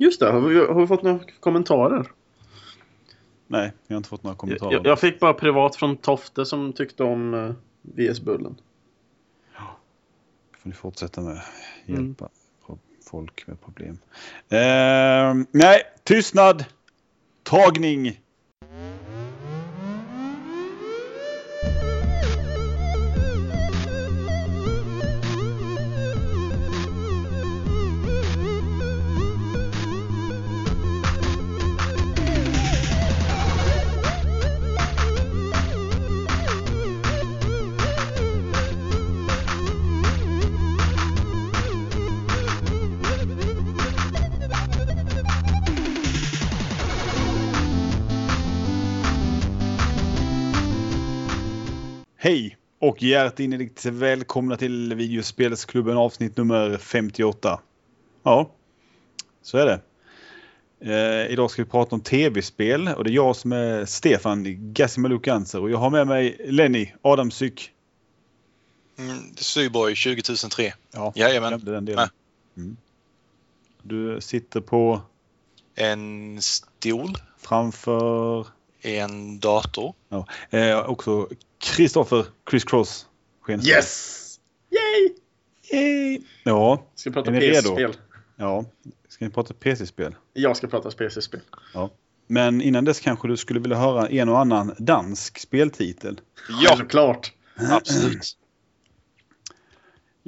Just det, har vi, har vi fått några kommentarer? Nej, jag har inte fått några kommentarer. Jag, jag fick bara privat från Tofte som tyckte om uh, VS-bullen. får ni fortsätta med. Hjälpa mm. folk med problem. Eh, nej, tystnad! Tagning! Och hjärtinnerligt välkomna till Videospelsklubben avsnitt nummer 58. Ja, så är det. Eh, idag ska vi prata om tv-spel och det är jag som är Stefan Gassimalukanser och jag har med mig Lenny Adamsyk. Mm, Syboy 2003. Ja, Jajamän. den delen. Mm. Du sitter på? En stol. Framför? En dator. Ja. Eh, också Kristoffer Chris Cross. Yes! Yay! Yay! Ja, ska prata PC-spel? Ja, ska ni prata PC-spel? Jag ska prata PC-spel. Ja. Men innan dess kanske du skulle vilja höra en och annan dansk speltitel? Ja, såklart. Absolut.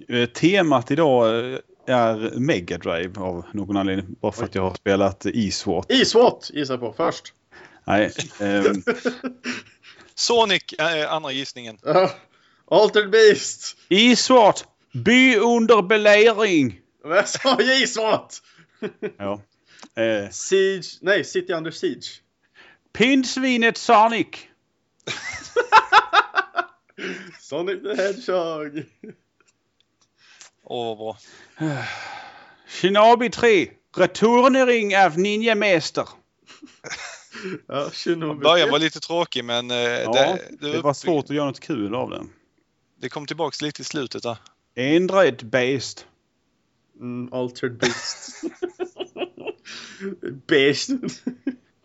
Eh, temat idag eh, är Mega Drive av någon anledning. Bara för Oj. att jag har spelat E-SWAT. E-SWAT gissar på först. Nej. Ähm... Sonic är andra gissningen. Uh, Altered Beast. E-SWAT. By under belägring. Vad sa E-SWAT? ja. Eh. Siege. Nej, City Under Siege. Pinsvinet Sonic. Sonic the Hedgehog. Åh, oh, vad bra. Shinobi 3. Returnering av Ninja Master. Ja, Början var lite tråkig men... Eh, ja, det, det, det var svårt att göra något kul av den. Det kom tillbaks lite i slutet där. Android based. Mm, altered beast. Beast.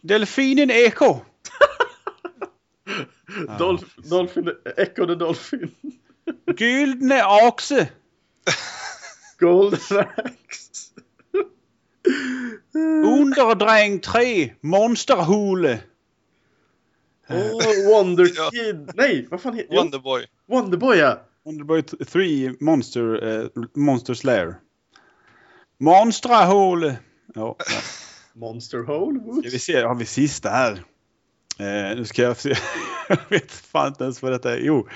Delfinen Eko. Dolf, Dolphin, Echo the Dolphin. Gyldne Axe. Golden Axe. Underdräng 3, Monsterhole. Oh, Wonder Kid. Nej, vad fan heter Wonderboy. Wonderboy, ja. Wonderboy 3, Monster, uh, Monster Slayer. Monstrahole. Ja, ja. Monster Hole? Ska vi se, har vi sista här. Eh, nu ska jag se. jag vet fan inte ens vad detta är. Jo.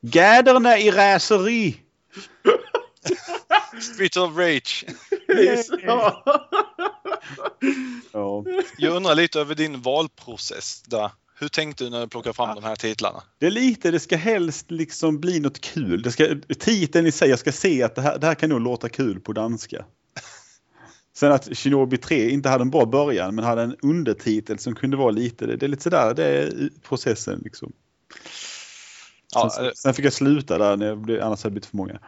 Gaderna i raseri. Street of Rage. Ja. Jag undrar lite över din valprocess där. Hur tänkte du när du plockade fram de här titlarna? Det är lite, det ska helst liksom bli något kul. Det ska, titeln i sig, jag ska se att det här, det här kan nog låta kul på danska. Sen att Shinobi 3 inte hade en bra början men hade en undertitel som kunde vara lite, det, det är lite sådär, det är processen liksom. Ja, sen, sen, fick jag sluta där, när jag blev, annars hade det blivit för många.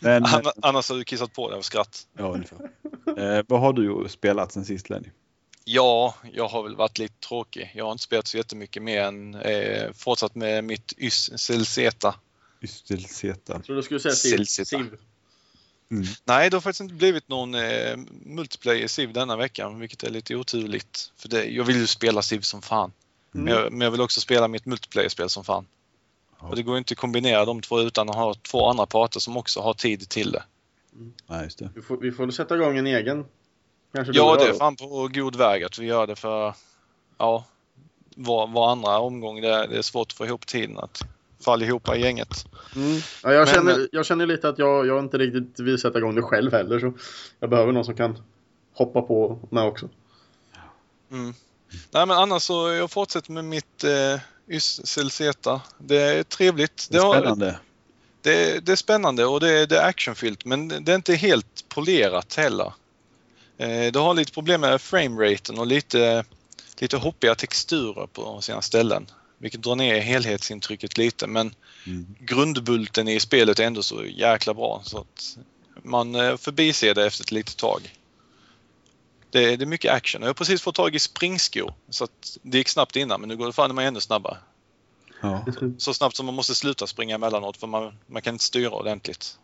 Men, Annars har du kissat på dig av skratt. Ja, ungefär. Eh, vad har du spelat sen sist Lenny? Ja, jag har väl varit lite tråkig. Jag har inte spelat så jättemycket mer än eh, fortsatt med mitt Ysselzeta. Ysselzeta. Jag trodde du skulle säga Civ. Mm. Nej, det har faktiskt inte blivit någon eh, multiplayer Civ denna veckan, vilket är lite oturligt. För det, jag vill ju spela Civ som fan. Mm. Men, jag, men, jag, vill också spela mitt multiplayer-spel som fan. Och det går inte att kombinera de två utan att ha två andra parter som också har tid till det. Mm. Ja, just det. Vi får, vi får sätta igång en egen. Kanske ja, det är fan på god väg att vi gör det för ja, var, var andra omgång det är, det är svårt att få ihop tiden att falla ihop i gänget. Mm. Ja, jag, Men, känner, jag känner lite att jag, jag inte riktigt vill sätta igång det själv heller så jag behöver någon som kan hoppa på med också. Mm. Nej men annars så jag fortsätter med mitt eh, Ysselzeta. Det är trevligt. Det är spännande. Det, det, är spännande och det, det är actionfyllt men det är inte helt polerat heller. Eh, det har lite problem med frameraten och lite, lite hoppiga texturer på sina ställen. Vilket drar ner helhetsintrycket lite men mm. grundbulten i spelet är ändå så jäkla bra. Så att, man eh, förbiser det efter ett litet tag. Det, det är mycket action. Jag har precis fått tag i springskor så att det gick snabbt innan men nu går det fan med ännu snabbare. Ja. Så snabbt som man måste sluta springa emellanåt för man, man kan inte styra ordentligt.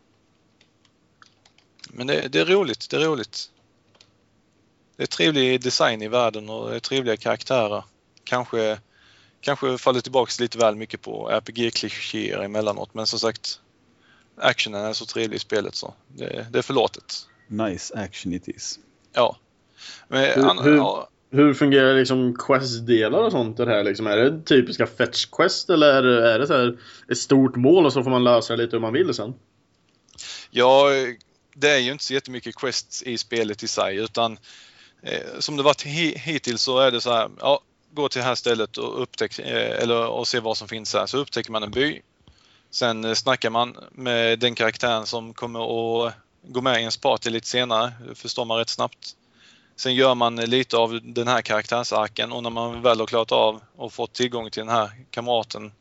Men det, det är roligt, det är roligt. Det är trevlig design i världen och det är trevliga karaktärer. Kanske, kanske faller tillbaks lite väl mycket på RPG-klichéer emellanåt men som sagt actionen är så trevlig i spelet så det, det är förlåtet. Nice action it is. Ja. Men, Hur- hur- ja, Hur fungerar liksom quest-delar och sånt det här liksom? Är det typiska fetch-quest eller är det, så här ett stort mål och så får man lösa det lite hur man vill sen? Ja, det är ju inte så jättemycket quests i spelet i sig utan eh, som det varit hi- hittills så är det så här, ja, gå till det här stället och upptäck, eh, eller och se vad som finns här. Så upptäcker man en by. Sen eh, snackar man med den karaktären som kommer att gå med i ens party lite senare, det förstår man rätt snabbt. Sen gör man lite av den här karaktärsarken och när man väl har klarat av och fått tillgång till den här kamraten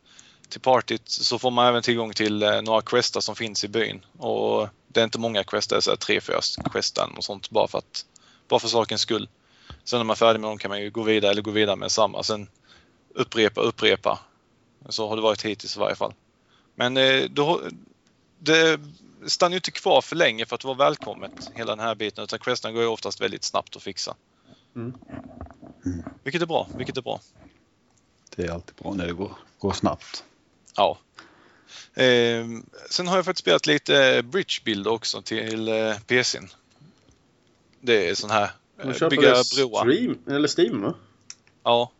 till partyt så får man även tillgång till eh, några questar som finns i byn. Och det är inte många questar, så är tre, fyra questar och sånt bara för att bara för sakens skull. Sen när man är färdig med dem kan man ju gå vidare eller gå vidare med samma. Sen upprepa, upprepa. Så har det varit hittills i varje fall. Men eh, då, det stannar ju inte kvar för länge för att vara välkommet hela den här biten utan questerna går ju oftast väldigt snabbt att fixa. Mm. Vilket är bra, vilket är bra. Det är alltid bra när det går, går snabbt. Ja. Eh, sen har jag faktiskt spelat lite bridgebuild också till eh, PCn. Det är sån här Man eh, köper bygga det broar. stream, eller Steam va? Ja.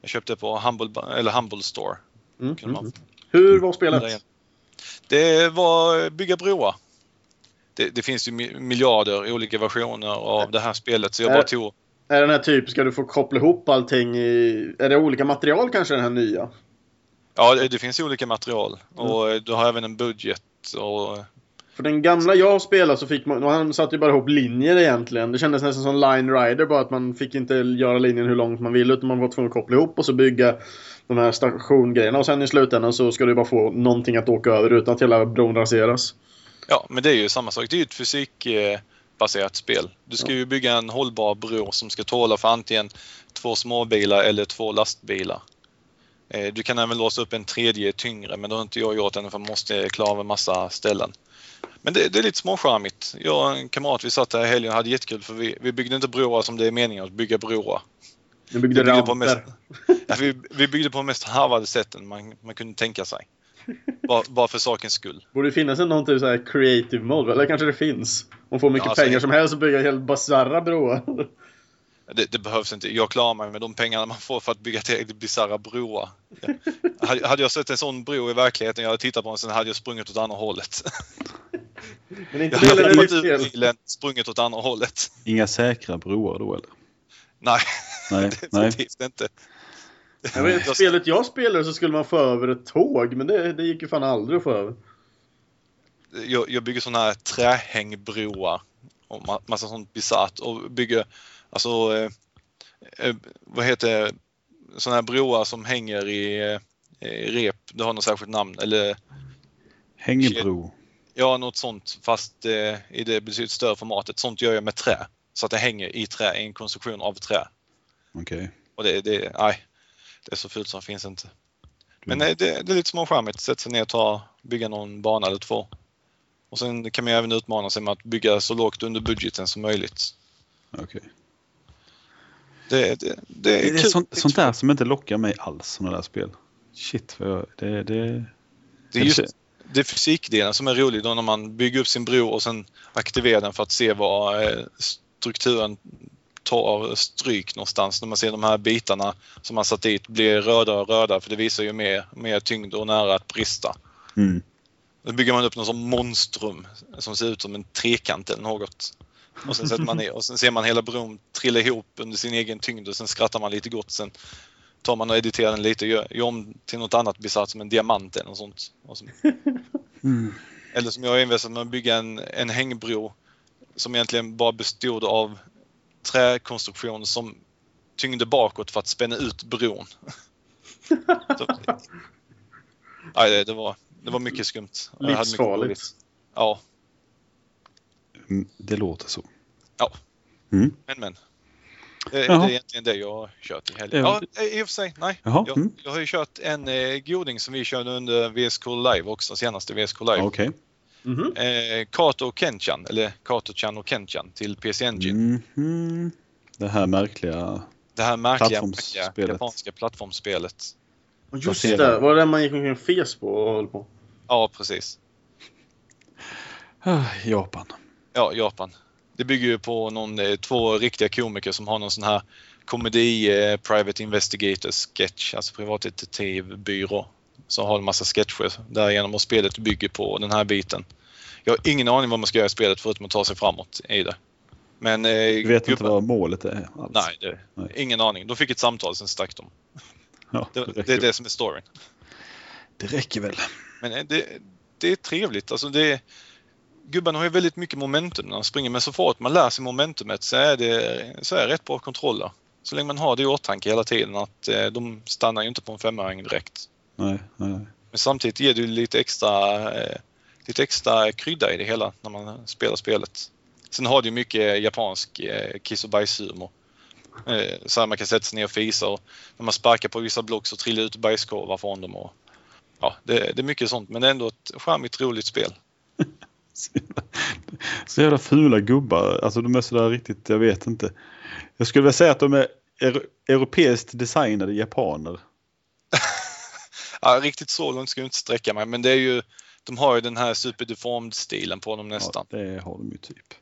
Jag köpte på Humble, eller Humble Store. Mm. Man- Mm. Hur var spelet? Det var bygga broar. Det, det finns ju mi- miljarder olika versioner av det här spelet så jag bara tog Är den här typiska du får koppla ihop allting i... Är det olika material kanske den här nya? Ja, det, det finns olika material Mm. och eh, du har även en budget och För den gamla jag spelade så fick man, man satte ju bara ihop linjer egentligen. Det kändes nästan som Line Rider bara att man fick inte göra linjen hur långt man ville utan man var tvungen att koppla ihop och så bygga de här stationgrejerna och sen i slutändan så ska du bara få någonting att åka över utan att hela bron raseras. Ja, men det är ju samma sak. Det är ju ett fysikbaserat spel. Du ska ju bygga en hållbar bro som ska tåla för antingen två småbilar eller två lastbilar. Eh, Du kan även låsa upp en tredje tyngre, men det har inte jag gjort än för man måste klara av en massa ställen. Men det, det är lite småcharmigt. Jag och en kamrat vi satt här i helgen och hade jättekul för vi, vi byggde inte broar som det är meningen att bygga broar. Jag byggde Vi byggde, på ramper. mest, ja, vi, vi byggde på mest harvade sätten man, man kunde tänka sig. Bara, bara för sakens skull. Borde det finnas en någon typ så här creative mode? Eller kanske det finns? Man får mycket Ja, alltså, pengar jag- som helst och bygga helt bisarra broar. Det, det behövs inte. Jag klarar mig med de pengarna man får för att bygga tillräckligt bisarra broar. Ja. Hade jag sett en sån bro i verkligheten, jag hade tittat på den, sen hade jag sprungit åt andra hållet. Men inte Jag det hade hoppat ur bilen, sprungit åt andra hållet. Inga säkra broar då eller? Nej, Nej, nej. definitivt inte. Jag vet, spelet jag spelade så skulle man få över ett tåg men det, det gick ju fan aldrig att få över. Jag, jag bygger såna här trähängbroar och ma- massa sånt bisarrt och bygger alltså eh, eh, vad heter såna här broar som hänger i, eh, i rep. Det har något särskilt namn eller Hängebro. Ja, något sånt fast eh, i det betydligt större formatet. Sånt gör jag med trä. Så att det hänger i trä, i en konstruktion av trä. Okej. Och det, det, nej, det är så fult som finns inte. Men Mm. eh, det, det är lite småcharmigt. Sätta sig ner och ta, bygga någon bana eller två. Och sen kan man ju även utmana sig med att bygga så lågt under budgeten som möjligt. Okej. Det, det, det Det är är kul. sånt, sånt där som inte lockar mig alls, sådana där spel. Shit, vad jag, det, det... Det är just det är fysikdelen som är rolig då när man bygger upp sin bro och sen aktiverar den för att se vad eh, strukturen tar stryk någonstans. När man ser de här bitarna som man satt dit blir rödare och rödare för det visar ju mer, mer tyngd och nära att brista. Mm. Då bygger man upp något som monstrum som ser ut som en trekant eller något. Och sen, sätter man ner, och sen ser man hela bron trilla ihop under sin egen tyngd och sen skrattar man lite gott. Sen tar man och editerar den lite och gör, gör om till något annat bisarrt som en diamant eller något sånt. Mm. eller som jag har envisat med att bygga en, en hängbro som egentligen bara bestod av träkonstruktion som tyngde bakåt för att spänna ut bron. Så, nej, det, det, var, det var mycket skumt. Livsfarligt. Ja. Mm, Det låter så. Ja. Mm. Men men. Det, det Jaha. är egentligen det jag har kört i helgen. Ja. Ja, i och för sig. Nej. Jaha. Jag, Mm. jag har ju kört en eh, goding som vi körde under VSK Live också, senaste VSK Live. Okej. Mhm. Eh, Kato och Kenchan, eller Kato-chan och Kenchan till PC Engine. Mhm. Det här märkliga. Det här märkliga, Plattformsspelet. märkliga japanska plattformsspelet. Och Just det, var det den man gick omkring och fes på och höll på? Ja, precis. Ah, Japan. Ja, Japan. Det bygger ju på någon, eh, två riktiga komiker som har någon sån här komedi, eh, private investigator sketch, alltså privatdetektivbyrå. Så har en massa sketcher därigenom och spelet bygger på den här biten. Jag har ingen aning vad man ska göra i spelet förutom att ta sig framåt i det. Men... Eh, Du vet inte gubben- vad målet är alls? Nej, det, Nej. ingen aning. De fick ett samtal, sen stack de. Ja, Det, det, det är det som är storyn. det räcker väl. Men eh, det, det är trevligt. Alltså det, gubben har ju väldigt mycket momentum när han springer men så fort man lär sig momentumet så är det, så är det rätt bra kontroller. Så länge man har det i åtanke hela tiden att eh, de stannar ju inte på en femöring direkt. Nej, nej. Men samtidigt ger det lite extra, eh, lite extra krydda i det hela när man spelar spelet. Sen har det ju mycket japansk eh, kiss och bajshumor. Eh, så här man kan sätta sig ner och fisa och när man sparkar på vissa block så trillar ut bajskorvar från dem. Och, ja, det, det är mycket sånt men det är ändå ett charmigt roligt spel. Så jävla, så jävla fula gubbar. Alltså de är sådär riktigt, jag vet inte. Jag skulle vilja säga att de är euro, europeiskt designade japaner. Ja, riktigt så långt ska jag inte sträcka mig men det är ju de har ju den här superdeformed stilen på dem nästan. Ja, det har de ju typ.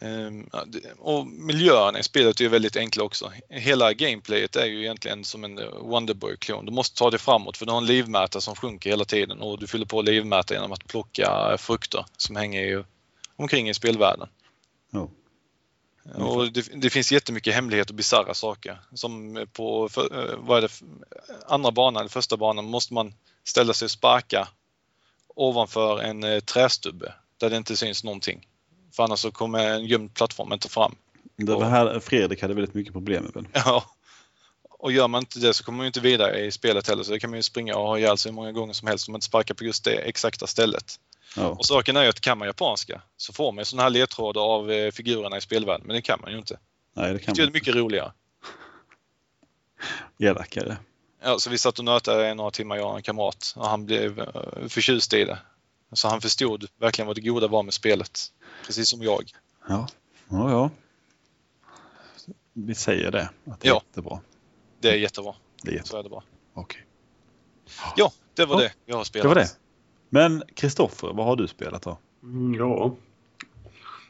Ehm, och miljöerna i spelet är ju väldigt enkla också. Hela gameplayet är ju egentligen som en eh, Wonderboy-klon. Du måste ta dig framåt för du har en livmätare som sjunker hela tiden och du fyller på livmätare genom att plocka frukter som hänger ju omkring i spelvärlden. Ja. Och det, det finns jättemycket hemligheter och bisarra saker. Som på för, eh, vad är det, andra banan, eller första banan, måste man ställa sig och sparka ovanför en eh, trästubbe där det inte syns någonting. För annars så kommer en gömd plattform inte fram. Det var här Fredrik hade väldigt mycket problem med. väl? Ja. Och gör man inte det så kommer man ju inte vidare i spelet heller så det kan man ju springa och ha ihjäl sig hur många gånger som helst om man inte sparkar på just det exakta stället. Ja. Och saken är ju att kan man japanska så får man sådana här ledtrådar av eh, figurerna i spelvärlden men det kan man ju inte. Nej, det kan Det är man mycket roligare. Elakare. Ja, så vi satt och nötade i några timmar jag och en kamrat och han blev eh, förtjust i det. Så han förstod verkligen vad det goda var med spelet. Precis som jag. Ja, ja. ja. Vi säger det. Att det är Ja. jättebra. Det är jättebra. Det är jättebra. Så är det bra. Okej. Ja, det var Ja, det jag har spelat. Det var det. Men Kristoffer, vad har du spelat då? Mm, ja.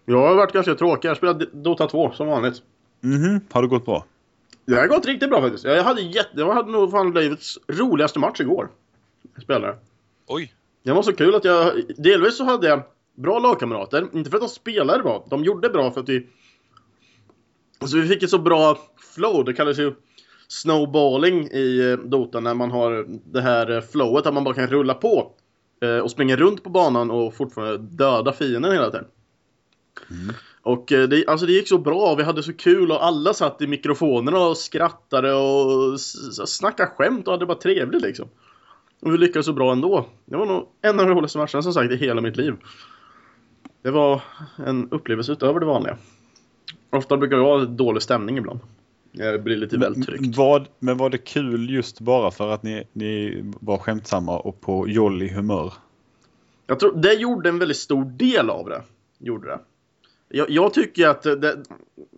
Jag har varit ganska tråkig. Jag har spelat Dota 2 som vanligt. Mhm, har det gått bra? Det har gått riktigt bra faktiskt. Jag hade, jätte, jag hade nog fan livets roligaste match igår. Jag spelade. Oj, Det var så kul att jag... Delvis så hade jag bra lagkamrater. Inte för att de spelade bra. De gjorde bra för att vi... Alltså vi fick ett så bra flow. Det kallas ju snowballing i eh, Dota när man har det här eh, flowet att man bara kan rulla på. Eh, Och springa runt på banan och fortfarande döda fienden hela tiden. Och eh, det, alltså det gick så bra, vi hade så kul och alla satt i mikrofonerna och skrattade och snackade skämt och hade bara trevligt liksom. Och vi lyckades så bra ändå. Det var nog en av de roligaste matcherna som sagt i hela mitt liv. Det var en upplevelse utöver det vanliga. Ofta brukar jag ha dålig stämning ibland. Det blir lite väl tryggt. Vad, men var det kul just bara för att ni, ni var skämtsamma och på jolly humör? Jag tror det gjorde en väldigt stor del av det. Gjorde det. Jag, jag tycker att det,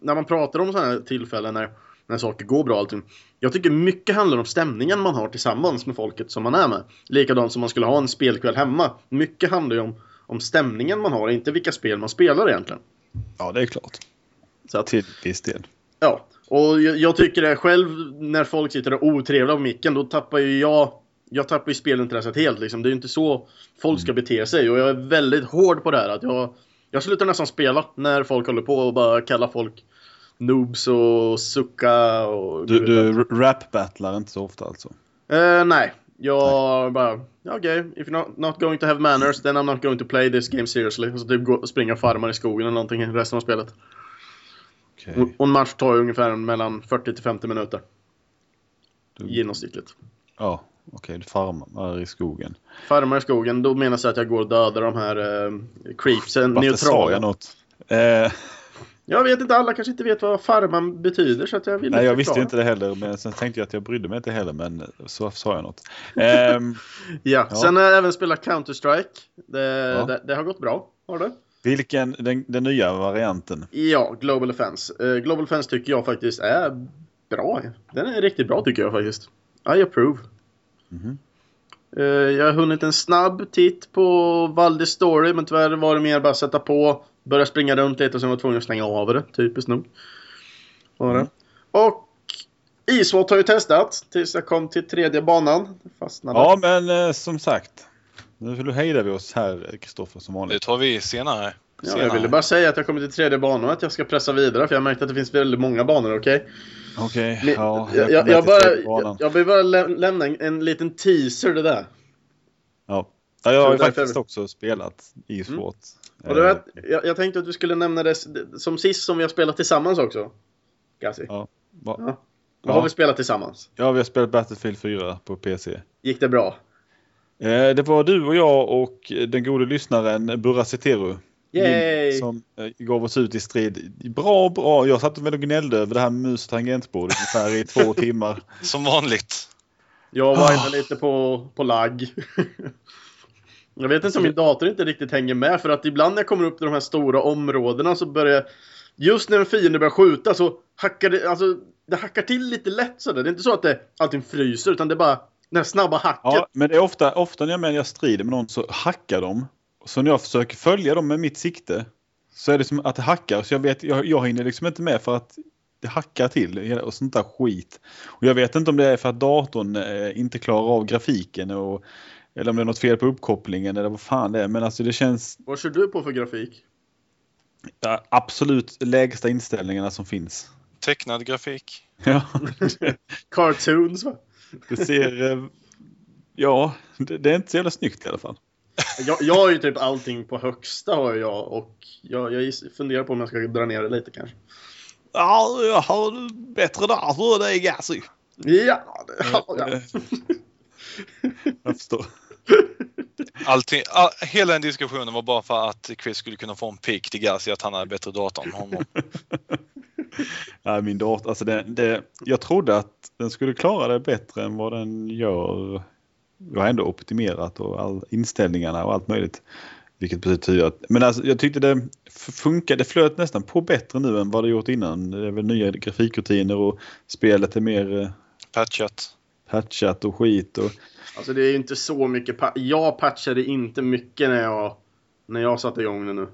när man pratar om sådana här tillfällen när, när saker går bra allting. Jag tycker mycket handlar om stämningen man har tillsammans med folket som man är med. Likadant som man skulle ha en spelkväll hemma. Mycket handlar ju om, om stämningen man har, inte vilka spel man spelar egentligen. Ja, det är klart. Så att, Till viss del. ja. Och jag, jag tycker det själv, när folk sitter och otrevliga på micken, då tappar ju jag jag tappar ju spelintresset helt liksom. Det är ju inte så folk ska bete sig. Och jag är väldigt hård på det här. Att jag, jag slutar nästan spela när folk håller på och bara kallar folk noobs och sucka och... Du, du rap-battlar inte så ofta alltså? Eh, nej. Jag bara, ja, okej, if you're not, not going to have manners then I'm not going to play this game seriously. Så typ gå, springa och farmar i skogen eller någonting resten av spelet. Okej. Och, och en match tar ungefär mellan 40 till 50 minuter. Du- Genomsnittligt. Ja, Okej, du farmar i skogen. Farmar i skogen, då menas det att jag går och dödar de här uh, creepsen, Varför sa neutrala. jag något? Eh, Jag vet inte, alla kanske inte vet vad farman betyder så att jag vill nej, jag förklara. visste inte det heller. Men sen tänkte jag att jag brydde mig inte heller. Men så sa jag något. Ehm, Ja. Ja. sen har jag även spelat Counter-Strike. Det, Ja. det, det har gått bra, har det? Vilken, den, den nya varianten? Ja, Global Offense. Eh, Global Offense tycker jag faktiskt är bra. Den är riktigt bra tycker jag faktiskt. I approve. Mhm. Eh, jag har hunnit en snabb titt på Valdis Story, men tyvärr var det mer bara sätta på, börja springa runt lite och sen var jag tvungen att stänga av det, typiskt nog. Var det. Mm. Och Iswat har jag testat tills jag kom till tredje banan. Fastnade. Ja, men eh, som sagt. Nu hejdar vi oss här, Kristoffer, som Det vanligt. tar vi senare. Ja, jag ville bara säga att jag kommit till tredje banan och att jag ska pressa vidare för jag har märkt att det finns väldigt många banor, okej? Okej, Men- ja. jag, kommer jag, jag, bara, jag, jag vill bara lä lämna en, en liten teaser det där. Ja. ja, jag har ju faktiskt också spelat e-sport. Och det var, Eh, jag, jag tänkte att du skulle nämna det som sist som vi har spelat tillsammans också. Gassi. Ja. va- Ja. Vad Ja. har vi spelat tillsammans? Ja, vi har spelat Battlefield 4 på PC. Gick det bra? Eh, det var du och jag och den gode lyssnaren Burra Seteru. Yay! Som eh, gav oss ut i strid. Bra, bra. Jag satt väl och gnällde över det här mus och tangentbordet ungefär i två timmar. Som vanligt. Jag var lite på, på lagg. jag vet inte om min dator inte riktigt hänger med för att ibland när jag kommer upp till de här stora områdena så börjar Just när en fiende börjar skjuta så hackar det, alltså det hackar till lite lätt sådär. Det är inte så att det, allting fryser utan det bara här snabba hacket. Ja, men det är ofta, ofta när jag, men jag strider med någon så hackar de. Så när jag försöker följa dem med mitt sikte så är det som att det hackar. Så jag vet, jag, jag hinner liksom inte med för att det hackar till och sånt där skit. Och jag vet inte om det är för att datorn eh, inte klarar av grafiken och eller om det är något fel på uppkopplingen eller vad fan det är. Men alltså det känns Vad kör du på för grafik? ja, absolut lägsta inställningarna som finns. Tecknad grafik. Ja, Cartoons va? Det ser... eh, Ja, det, det är inte så jävla snyggt i alla fall. Jag, jag har ju typ allting på högsta har jag och jag, jag funderar på om jag ska dra ner det lite kanske. Ja, jag har bättre dator det är Gassi. Ja, det har jag. Eh, Jag förstår. Allting, all, hela den diskussionen var bara för att Chris skulle kunna få en pik till Gassi att han hade bättre dator än honom. Ja, min dator, alltså det, det, jag trodde att den skulle klara det bättre än vad den gör. Jag har ändå optimerat och all, inställningarna och allt möjligt. Vilket betyder att, men alltså jag tyckte det funkade, det flöt nästan på bättre nu än vad det gjort innan. Det är väl nya grafikrutiner och spelet är mer eh, Patchat. patchat och skit. Och, Alltså det är ju inte så mycket. Pa- jag patchade inte mycket när jag, när jag satte igång det nu.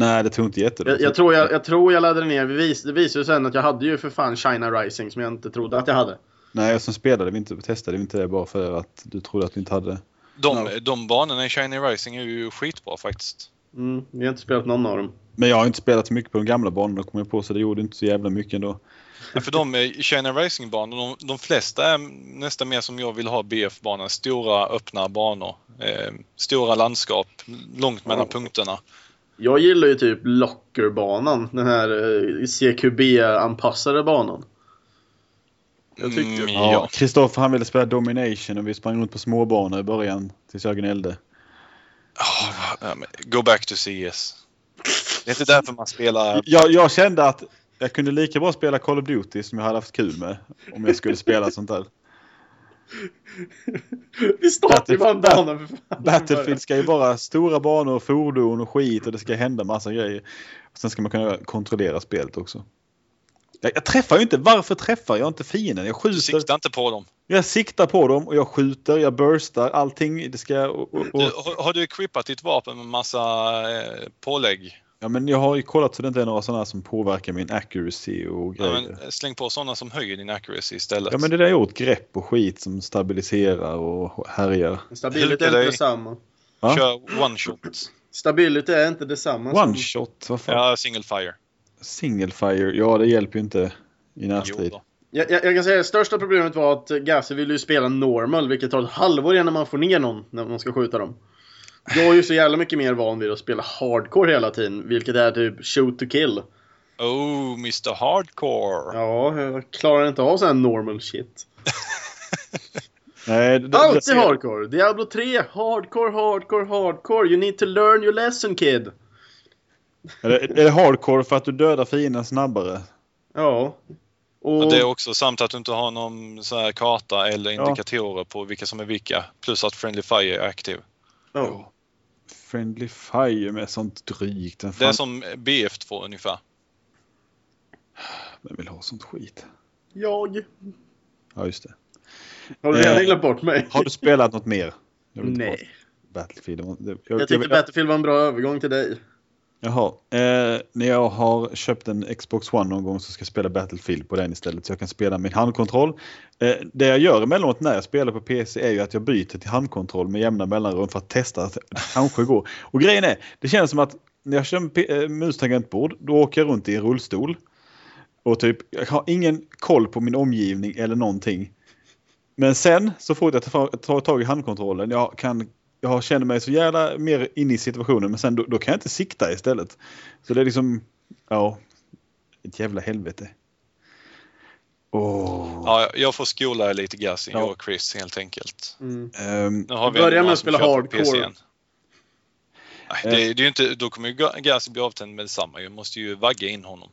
Nej, det tog inte jättelångt. Jag, jag, tror jag, jag tror jag laddade ner. Det vis, det visade sig sen att jag hade ju för fan China Rising som jag inte trodde att jag hade. Nej, och sen spelade vi inte, testade vi inte det bara för att du trodde att vi inte hade. De, Ja. de banorna i Shiny Rising är ju skitbra faktiskt. Mm, vi har inte spelat någon av dem. Men jag har inte spelat så mycket på de gamla banorna kom jag på så det gjorde inte så jävla mycket ändå. Ja, för de eh, Shiny Rising-banor, de, de flesta är nästan mer som jag vill ha BF-banor. Stora öppna banor. Eh, stora landskap, långt mellan Ja. punkterna. Jag gillar ju typ Lockerbanan. Den här eh, CQB-anpassade banan. Jag tyckte... Mm, Ja, ja. Kristoffer han ville spela Domination och vi sprang runt på småbanor i början tills jag gnällde. Ja, men go back to CS. Det är inte därför man spelar... Jag, jag kände att jag kunde lika bra spela Call of Duty som jag hade haft kul med om jag skulle spela sånt där. Vi startar ju bara en bana för fan. Battlefield ska ju vara stora banor, fordon och skit och det ska hända massa grejer. Och sen ska man kunna kontrollera spelet också. Jag, jag träffar ju inte. Varför träffar jag inte fienden? Jag Du skjuter. siktar inte på dem. Jag siktar på dem och jag skjuter, jag burstar, allting. Det ska... Och, och, Du, och, har, har du equippat ditt vapen med massa eh, pålägg? Ja, men jag har ju kollat så det inte är några sådana som påverkar min accuracy och Ja, grejer. men eh, släng på sådana som höjer din accuracy istället. Ja men det där är gjort grepp och skit som stabiliserar och härjar. Stability Hukar är inte detsamma. Va? Kör one shot. Stability är inte detsamma One som... shot, vad fan? Ja, single fire. Single fire, ja det hjälper ju inte i närstrid. Jag, jag, jag kan säga att det största problemet var att Gassi ville ju spela normal, vilket tar ett halvår innan man får ner någon när man ska skjuta dem. Jag är ju så jävla mycket mer van vid att spela hardcore hela tiden, vilket är typ shoot to kill. Oh, Mr Hardcore. Ja, jag klarar inte av sån här normal shit. Nej, det, det, Alltid ser- hardcore! Diablo 3, hardcore, hardcore, hardcore. You need to learn your lesson kid. Är det, är det hardcore för att du dödar fienden snabbare? Ja. Och, Och det är också samt att du inte har någon så här karta eller indikatorer på vilka som är vilka. Plus att Friendly Fire är aktiv. ja. Friendly Fire med sånt drygt. Vem Det är fan som BF2 ungefär. vem vill ha sånt skit? Jag. Ja, just det. Har du redan Eh, glömt bort mig? Har du spelat något mer? Jag Nej. Battlefield. Det- Jag tyckte Battlefield var en bra övergång till dig. Jaha. Eh, när jag har köpt en Xbox One någon gång så ska jag spela Battlefield på den istället så jag kan spela med handkontroll. Eh, det jag gör emellanåt när jag spelar på PC är ju att jag byter till handkontroll med jämna mellanrum för att testa att det kanske går. Och grejen är, det känns som att när jag kör eh, mus-tangentbord då åker jag runt i en rullstol. Och typ, jag har ingen koll på min omgivning eller någonting. Men sen så fort jag tar tag i handkontrollen, jag kan jag känner mig så jävla mer inne i situationen men sen då, då kan jag inte sikta istället. Så det är liksom, ja, ett jävla helvete. Åh. Ja, jag får skola lite Gassi, Ja. jag och Chris helt enkelt. Mm. Ehm, Nu har vi Börja med att spela hardcore. Nej, det, det är ju inte, då kommer ju Ga- Gassi bli avtänd med detsamma. Jag måste ju vagga in honom.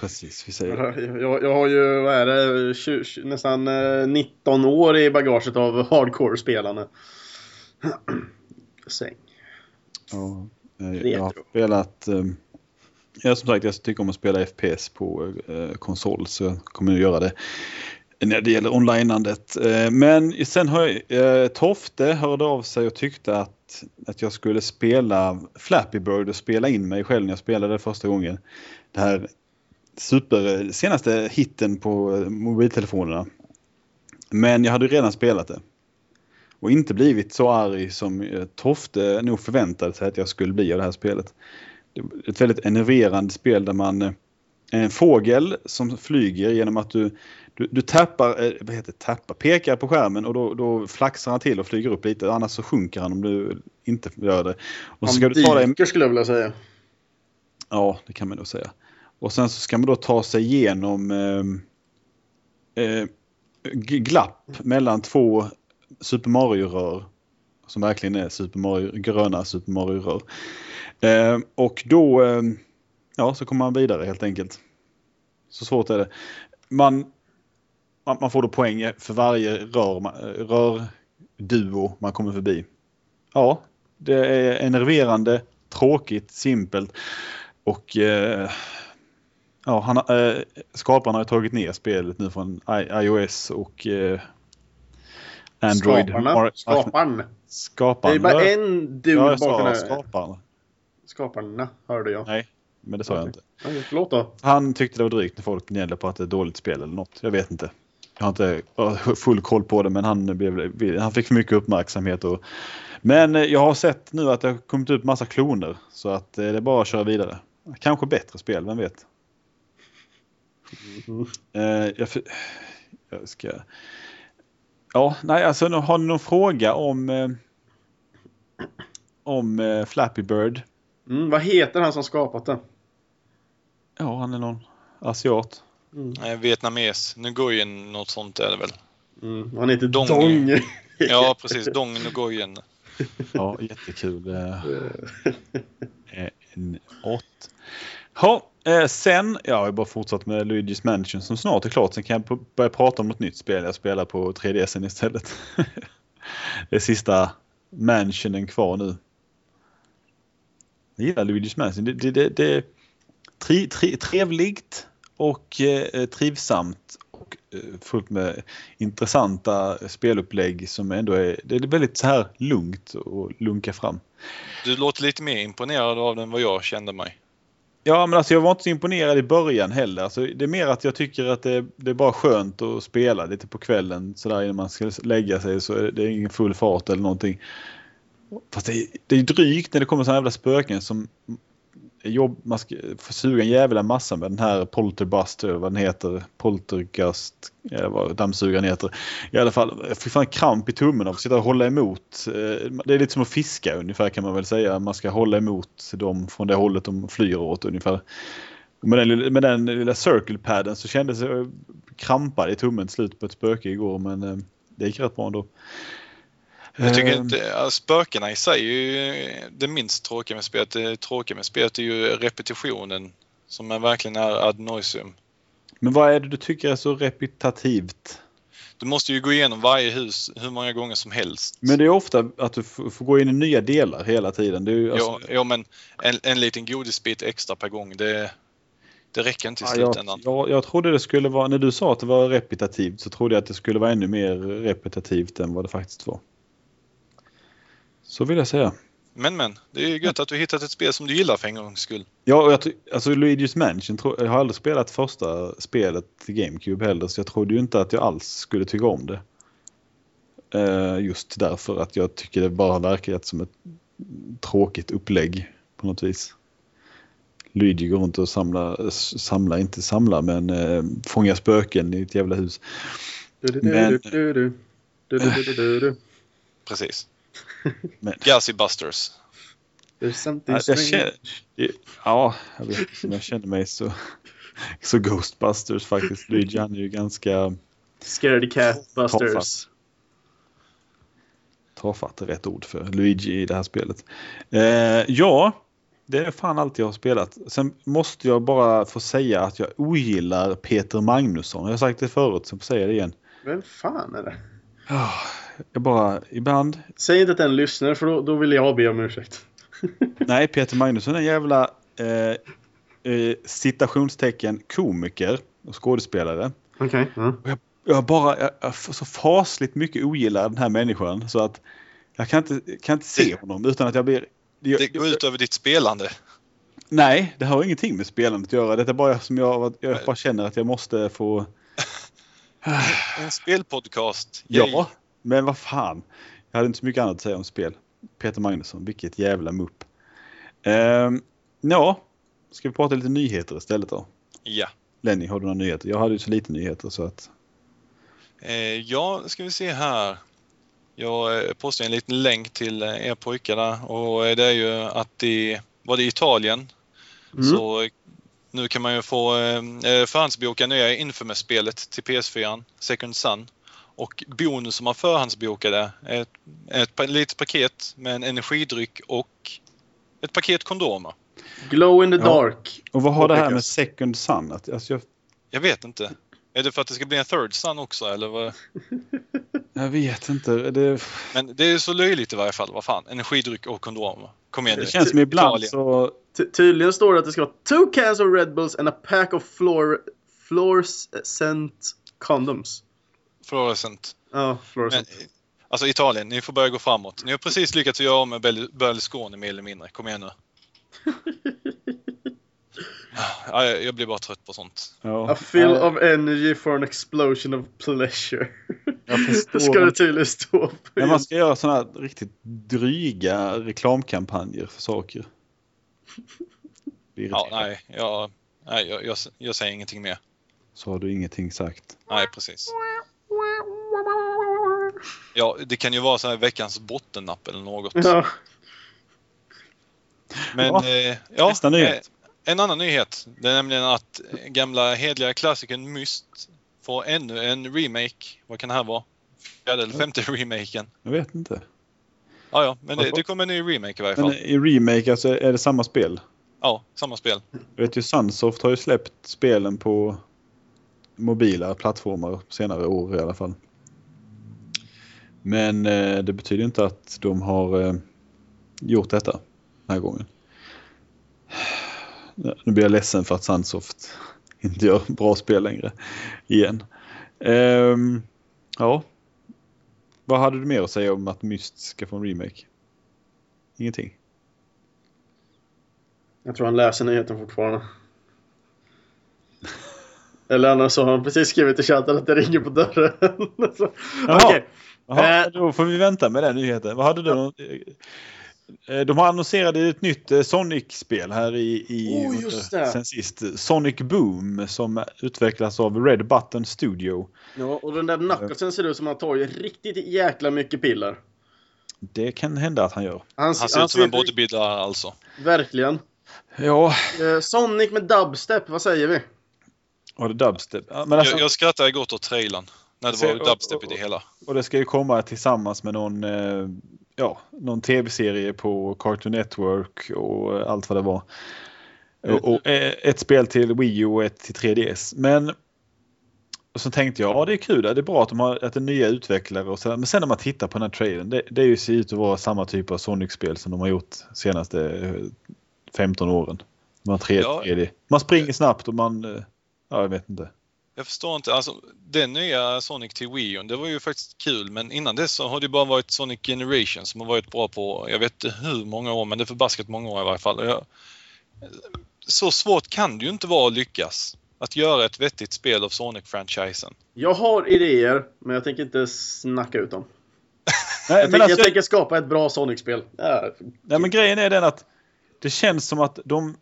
precis, vi säger det. Jag, jag har ju, vad är det, 20, 20, nästan eh, 19 år i bagaget av hardcore-spelande. Säng. Ja, eh, jag har spelat... ehm, Ja, som sagt, jag tycker om att spela FPS på eh, konsol så jag kommer att göra det när det gäller onlineandet. Eh, men sen har jag, eh, Tofte hörde av sig och tyckte att, att jag skulle spela Flappy Bird och spela in mig själv när jag spelade första gången. Det här super, senaste hitten på eh, mobiltelefonerna. Men jag hade redan spelat det. Och inte blivit så arg som eh, Tofte nog förväntade sig att jag skulle bli av det här spelet. Det är ett väldigt enerverande spel där man eh, är en fågel som flyger genom att du, du, du tappar, eh, vad heter tappar, pekar på skärmen och då, då flaxar han till och flyger upp lite. Annars så sjunker han om du inte gör det. Och så ska Han du ta dig, skulle jag vilja säga. ja, det kan man nog säga. Och sen så ska man då ta sig igenom eh, eh, glapp mellan två Super Mario-rör. Som verkligen är Super Mario, gröna Super Mario-rör. Eh, och då eh, ja, så kommer man vidare helt enkelt. Så svårt är det. Man, man man får då poäng för varje rör, rörduo man kommer förbi. Ja, det är enerverande, tråkigt, simpelt och eh, ja, han, eh, skaparna har tagit ner spelet nu från I- iOS och eh, Android. Skaparna. Mar- Skaparen. Det är bara en dude ja, jag bakom sa skaparen. Skaparna, hörde jag. Nej, men det sa jag Okej. inte. Okej, Förlåt då. Han tyckte det var drygt när folk gnällde på att det är dåligt spel eller något. Jag vet inte. Jag har inte full koll på det men han, blev, han fick för mycket uppmärksamhet. Och, men jag har sett nu att det har kommit ut massa kloner så att eh, det är bara att köra vidare. Kanske bättre spel, vem vet? Mm. Eh, jag, jag ska... Ja, nej alltså nu- har ni någon fråga om eh, om eh, Flappy Bird? Mm, vad heter han som skapat det? Ja, han är någon asiat. Mm. Nej, Vietnames. Nguyen, något sånt är det väl. Mm. Han heter Dong. Dong. Ja, precis. Dong Nguyen. Ja, jättekul. eh. Eh, En åt. Ja, eh, sen, ja, jag har bara fortsatt med Luigi's Mansion som snart är klart. Sen kan jag börja prata om något nytt spel jag spelar på 3DSen istället. det är sista mansionen kvar nu. Jag gillar Luigi's Mansion. Det, det, det, det är tri, tri, trevligt och eh, trivsamt och eh, fullt med intressanta spelupplägg som ändå är, det är väldigt så här lugnt och lunka fram. Du låter lite mer imponerad av den vad jag kände mig. Ja, men alltså jag var inte så imponerad i början heller. Alltså, det är mer att jag tycker att det, det är bara skönt att spela lite på kvällen sådär innan man ska lägga sig så är det ingen full fart eller någonting. Fast det, är- det är drygt när det kommer sådana jävla spöken som jobb, man ska suga en jävla massa med den här polterbuster, vad den heter, poltergast, eller vad dammsugaren heter. I alla fall, jag fick fan kramp i tummen av att sitta och hålla emot. Eh, det är lite som att fiska ungefär kan man väl säga. Man ska hålla emot dem från det hållet de flyr åt ungefär. Med den, lilla- med den lilla circle padden så kändes jag eh, krampad i tummen till slut på ett spöke igår men eh, det gick rätt bra ändå. Jag tycker Ehm, inte, ja, spökena i sig är ju det minst tråkiga med spelet. Det tråkiga med spelet är ju repetitionen som är verkligen är ad noisium. Men vad är det du tycker är så repetitivt? Du måste ju gå igenom varje hus hur många gånger som helst. Men det är ofta att du får gå in i nya delar hela tiden. Det ju, alltså, jo, jo, men en, en liten godisbit extra per gång, det, det räcker inte i Ja, jag, slutändan. jag, jag trodde det skulle vara, när du sa att det var repetitivt så trodde jag att det skulle vara ännu mer repetitivt än vad det faktiskt var. Så vill jag säga. Men men, det är ju gött att du hittat ett spel som du gillar för en gångs skull. Ja, och jag, alltså Luigi's Mansion, tro, jag har aldrig spelat första spelet till GameCube heller så jag trodde ju inte att jag alls skulle tycka om det. Eh, just därför att jag tycker det bara verkar som ett tråkigt upplägg på något vis. Luigi går runt och samlar, samlar inte samlar men eh, fångar spöken i ett jävla hus. Men-. Precis. Men- Gassy Busters. There's something Ja, jag känner- Ja, jag vet inte om jag känner mig så, så Ghostbusters faktiskt. Luigi han är ju ganska Scaredy cat busters. Tafatt. tafatt är rätt ord för Luigi i det här spelet. Eh, ja, det är fan allt jag har spelat. Sen måste jag bara få säga att jag ogillar Peter Magnusson. Jag har sagt det förut, så jag får säga det igen. Vem fan är det? Ah, Jag bara, ibland... Säg inte att den lyssnar för då, då vill jag be om ursäkt. Nej, Peter Magnusson är en jävla eh, eh, citationstecken komiker och skådespelare. Okej. ja. jag bara jag, jag får så fasligt mycket ogillar den här människan så att jag kan inte, kan inte se honom utan att jag blir... Jag, Det går ut över ditt spelande. Nej, det har ingenting med spelandet att göra. Det är bara som jag, jag bara känner att jag måste få... En spelpodcast. Yay. Ja, men vad fan. Jag hade inte så mycket annat att säga om spel. Peter Magnusson, vilket jävla mupp. Ehm, ja, ska vi prata lite nyheter istället då? Ja. Lenny, har du några nyheter? Jag hade ju så lite nyheter så att... Eh, ja, ska vi se här. Jag eh, postade en liten länk till eh, er pojkar där och eh, det är ju att i, var det i Italien Mm. så eh, nu kan man ju få eh, förhandsboka nya Infamous-spelet till PS4, Second Sun. Och bonus som man förhandsbokade är ett, ett litet paket med en energidryck och ett paket kondomer. Glow in the Ja. dark. Och vad har det här med Second Sun? Att, alltså jag, Jag vet inte. Är det för att det ska bli en Third Sun också eller vad? jag vet inte. Det, Men det är så löjligt i varje fall. Vad fan, energidryck och kondomer. Kom igen det känns som ibland Italien. så... Ty- tydligen står det att det ska vara two cans of Red Bulls and a pack of floor, fluorescent condoms. Fluorescent. Ja, Men, fluorescent. alltså Italien, ni får börja gå framåt. Ni har precis lyckats göra av med Berl- Berlusconi mer eller mindre. Kom igen nu. Ja, jag, blir bara trött på sånt. Ja, A fill of energy for an explosion of pleasure. Det ska det tydligen stå på. Man ska göra sådana här riktigt dryga reklamkampanjer för saker. Ja, nej, jag, nej jag, jag, jag säger ingenting mer. Så har du ingenting sagt. Nej, precis. Ja, det kan ju vara så här veckans bottennapp eller något. Ja. Men Ja. eh, ja, Nästa nyhet. eh, En annan nyhet. Det är nämligen att gamla hedliga klassikern Myst får ännu en remake. Vad kan det här vara? Fjärde eller femte remaken? Jag vet inte. Ja, ja, men det, det kommer en ny remake i varje Men fall. i remake alltså är det samma spel? Ja, samma spel. Jag vet ju Sunsoft har ju släppt spelen på mobila plattformar senare år i alla fall. Men eh, det betyder inte att de har eh, gjort detta den här gången. Nu blir jag ledsen för att Sunsoft inte gör bra spel längre. Igen. Ehm, ja. Vad hade du mer att säga om att Myst ska få en remake? Ingenting. Jag tror han läser nyheten fortfarande. Eller annars så har han precis skrivit i chatten att det ringer på dörren. Så- Jaha. Okej. Jaha, Eh. då får vi vänta med den nyheten. Vad hade du? Eh, De har annonserat ett nytt eh, Sonic-spel här i, i Oh, just det. sen sist. Sonic Boom som utvecklas av Red Button Studio. Ja, och den där knucklesen ser ut som att han tar ju riktigt jäkla mycket piller. Det kan hända att han gör. Han Han, ser ut som en bodybuilder alltså. Verkligen. Ja, Eh, Sonic med dubstep, vad säger vi? Var det dubstep? Men alltså, Jag, jag skrattade gott åt trailern. När det Så- var och- dubstep i och- det hela. Och det ska ju komma tillsammans med någon, eh, ja, någon tv-serie på Cartoon Network och allt vad det var. Och, och eh, ett spel till Wii U och ett till 3DS. Men och så tänkte jag, ja det är kul, det är bra att, de har, att det är nya utvecklare. Och så, men sen när man tittar på den här trailern, det, det ser ut att vara samma typ av Sonic-spel som de har gjort senaste eh, 15 åren. Man, 3, Ja. 3D. man springer snabbt och man, eh, ja jag vet inte. Jag förstår inte. Alltså, den nya Sonic till Wii U, det var ju faktiskt kul. Men innan dess så har det bara varit Sonic Generation som har varit bra på, jag vet inte hur många år, men det är förbaskat många år i varje fall. Jag, så svårt kan det ju inte vara att lyckas. Att göra ett vettigt spel av Sonic-franchisen. Jag har idéer, men jag tänker inte snacka ut dem. Nej, Jag, men tänker, alltså- jag tänker skapa ett bra Sonic-spel. Ja, Nej, men grejen är den att det känns som att de,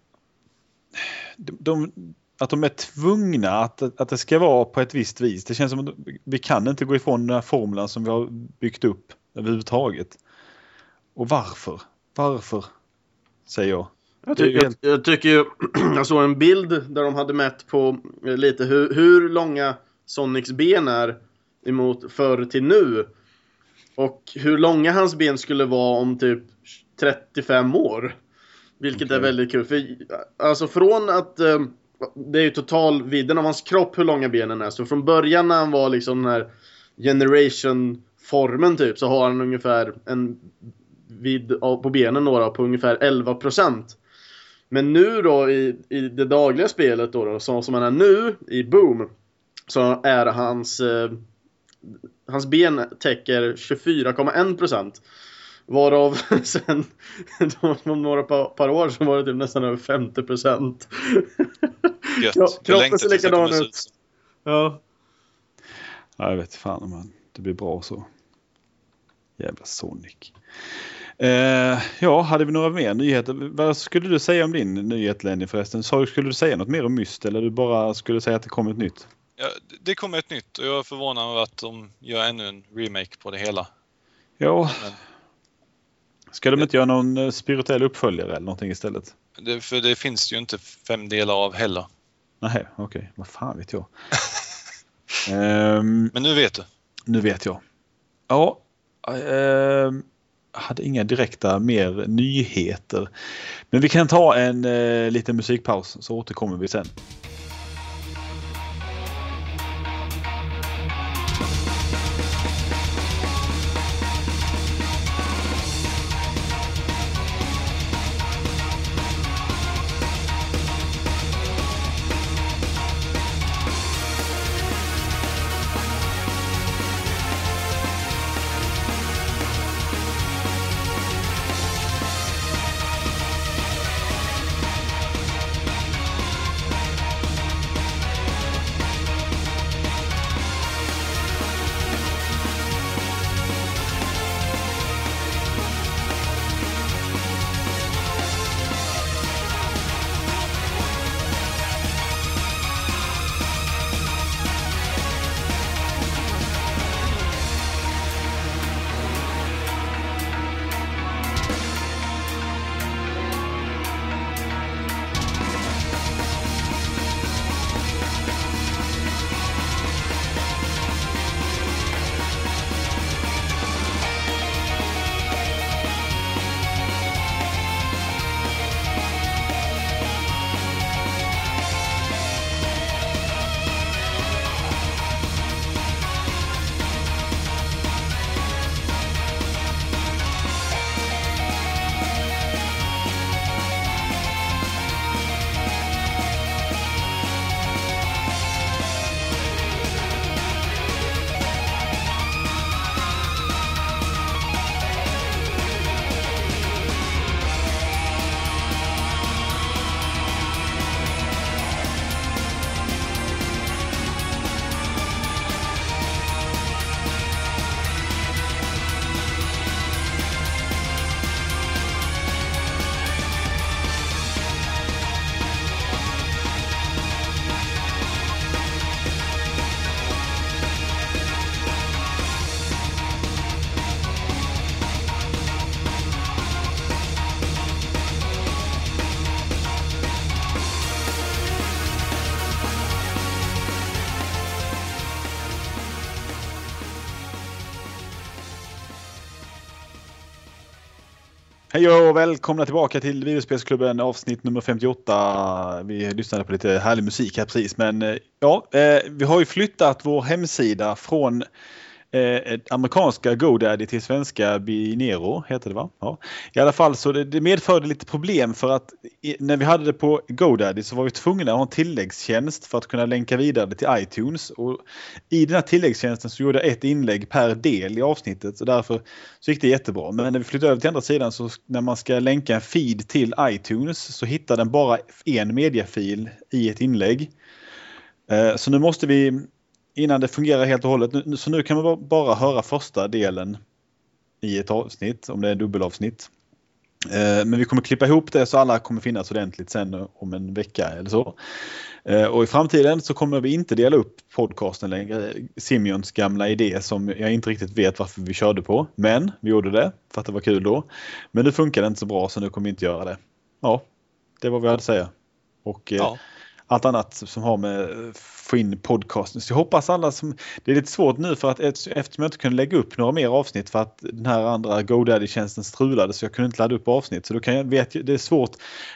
de, de att de är tvungna att, att det ska vara på ett visst vis. Det känns som att vi kan inte gå ifrån den här formulan som vi har byggt upp överhuvudtaget. Och varför? Varför? Säger jag. Jag, är ty- ju jag, helt- jag tycker ju, jag såg en bild där de hade mätt på eh, lite hur, hur långa Sonics ben är emot förr till nu. Och hur långa hans ben skulle vara om typ 35 år. Vilket är Okej. väldigt kul. För, alltså från att eh, det är ju totalvidden av hans kropp hur långa benen är. Så från början när han var liksom den här generation-formen typ så har han ungefär en vidd på benen då, då på ungefär 11%. Men nu då i, i det dagliga spelet då, då så som han är nu i Boom så är hans eh, hans ben täcker 24,1% Varav sen om några par, par år så var det typ nästan över 50% Gött. Ja, kroppen ser likadan ut. så. Ja. Ja, jag vet fan men det blir bra så. Jävla Sonic. Eh, ja, hade vi några mer nyheter? Vad skulle du säga om din nyhet Lenny förresten? Så, skulle du säga något mer om Myst eller du bara skulle säga att det kommer ett nytt? Ja, det kommer ett nytt och jag är förvånad över att de gör ännu en remake på det hela. Ja, Men ska de inte göra någon eh, spirituell uppföljare eller någonting istället? det, för det finns ju inte fem delar av heller. Nej, okej. Vad fan vet jag. Ehm, Men nu vet du. nu vet jag. Ja, jag hade inga direkta mer nyheter. Men vi kan ta en eh, liten musikpaus så återkommer vi sen. Hej och välkomna tillbaka till Videospelsklubben avsnitt nummer 58. Vi lyssnade på lite härlig musik här precis men eh, ja, eh, vi har ju flyttat vår hemsida från eh, amerikanska GoDaddy till svenska Binero heter det va? Ja. I alla fall så det, det medförde lite problem för att i, när vi hade det på GoDaddy så var vi tvungna att ha en tilläggstjänst för att kunna länka vidare till iTunes. Och I den här tilläggstjänsten så gjorde jag ett inlägg per del i avsnittet och därför så gick det jättebra. Men när vi flyttade över till andra sidan så när man ska länka en feed till iTunes så hittar den bara en mediafil i ett inlägg. Eh, så nu måste vi innan det fungerar helt och hållet. Så nu kan man bara höra första delen i ett avsnitt, om det är dubbelavsnitt. Eh, men vi kommer klippa ihop det så alla kommer finnas ordentligt sen om en vecka eller så. Eh, och i framtiden så kommer vi inte dela upp podcasten längre. Simions gamla idé som jag inte riktigt vet varför vi körde på. Men vi gjorde det för att det var kul då. Men nu funkar det inte så bra så nu kommer vi inte göra det. Ja, det var vad vi hade att säga. Och eh, ja allt annat som har med eh, få in podcasten. Så jag hoppas alla som... Det är lite svårt nu för att eftersom jag inte kunde lägga upp några mer avsnitt för att den här andra GoDaddy-tjänsten strulade så jag kunde inte ladda upp avsnitt. Så då kan jag, vet det är svårt.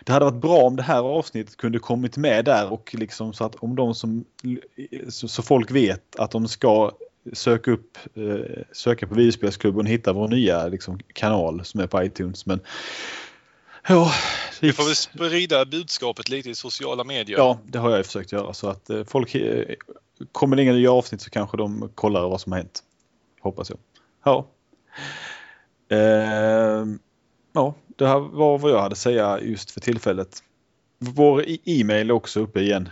Det hade varit bra om det här avsnittet kunde kommit med där och liksom så att om de som... Så, så folk vet att de ska söka upp, eh, söka på videospelsklubben och hitta vår nya liksom, kanal som är på iTunes. Men Ja, vi får väl sprida budskapet lite i sociala medier. Ja, det har jag försökt göra så att eh, folk eh, kommer det inga nya avsnitt så kanske de kollar vad som har hänt. Hoppas jag. Ja. Eh, ja, det här var vad jag hade att säga just för tillfället. Vår e-mail är också uppe igen.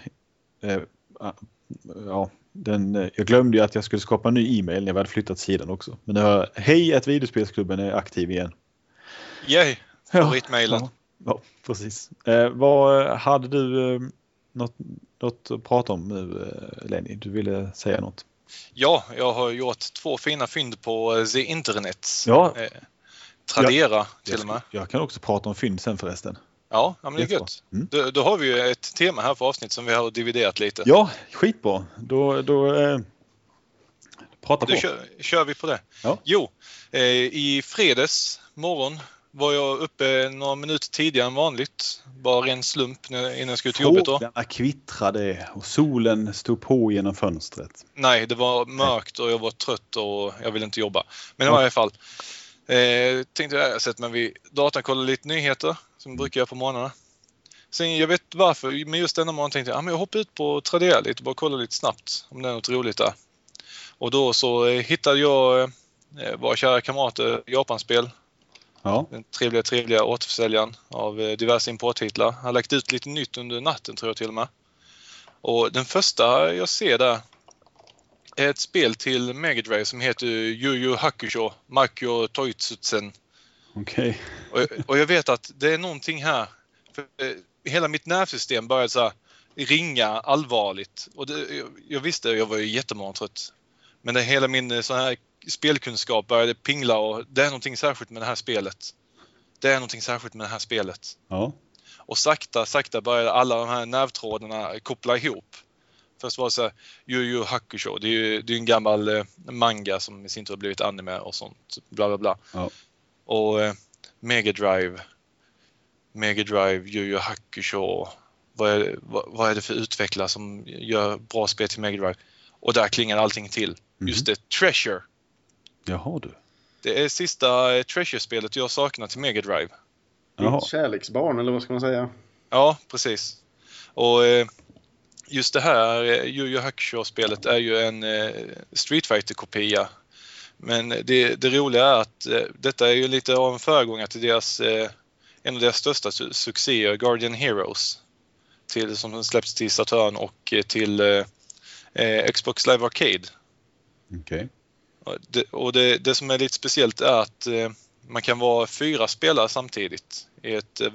Eh, ja, den, eh, jag glömde ju att jag skulle skapa en ny e-mail när vi hade flyttat sidan också. Men nu har hej att videospelsklubben är aktiv igen. Yay! Favoritmailen. Ja, ja, precis. Eh, vad hade du eh, något, något att prata om nu eh, Lenny? Du ville säga något? Ja, jag har gjort två fina fynd på eh, The Internet. Ja. Eh, Tradera ja, till och med. Jag kan också prata om fynd sen förresten. Ja, ja men det är gött. Mm. Då, då, har vi ju ett tema här för avsnitt som vi har dividerat lite. Ja, skitbra. Då, då eh, prata på. Då kör, kör, vi på det. Ja. Jo, eh, i fredags morgon var jag uppe några minuter tidigare än vanligt. Bara ren slump innan jag skulle till jobbet. Fåglarna kvittrade och solen stod på genom fönstret. Nej, det var mörkt och jag var trött och jag ville inte jobba. Men i varje fall. Eh, tänkte jag sätter mig vid datorn och kollar lite nyheter som jag brukar göra på morgnarna. Sen, jag vet varför, men just denna morgon tänkte jag att jag hoppar ut på Tradera lite och bara kolla lite snabbt om det är något roligt där. Och då så eh, hittade jag eh, våra kära kamrater Japanspel Ja. Den trevliga, trevliga återförsäljaren av eh, diverse importtitlar. Han har lagt ut lite nytt under natten tror jag till och med. Och den första jag ser där är ett spel till Mega Drive som heter Yu Hakusho Makyo Toitsutsen. Okej. Okay. Och, och, jag vet att det är någonting här. För, eh, hela mitt nervsystem började så här, ringa allvarligt. Och det, jag, jag visste, jag var ju jättemorgontrött. Men det, hela min eh, sån här spelkunskap började pingla och det är någonting särskilt med det här spelet. Det är någonting särskilt med det här spelet. Ja. Och sakta, sakta började alla de här nervtrådarna koppla ihop. Först var det så här, Yu Yu Hakusho, det är ju det är en gammal eh, manga som i sin tur har blivit anime och sånt. Bla bla bla. Ja. Och eh, Mega Drive, Mega Drive, Yu Yu Hakusho. Vad är, vad, vad är det för utvecklare som gör bra spel till Mega Drive? Och där klingar allting till. Just mm. det, Treasure. Jaha du. Det är sista eh, Treasure-spelet jag saknar till Mega Drive. Ditt kärleksbarn eller vad ska man säga? Ja, precis. Och eh, just det här eh, Yu Yu Hakusho-spelet är ju en Street fighter kopia Men det, det roliga är att detta är ju lite av en föregångare till deras, en av deras största su succéer, Guardian Heroes. Till, som släpps till Saturn och till eh, Xbox Live Arcade. Okej. Okay. Det, och det, det, som är lite speciellt är att eh, man kan vara fyra spelare samtidigt i ett eh,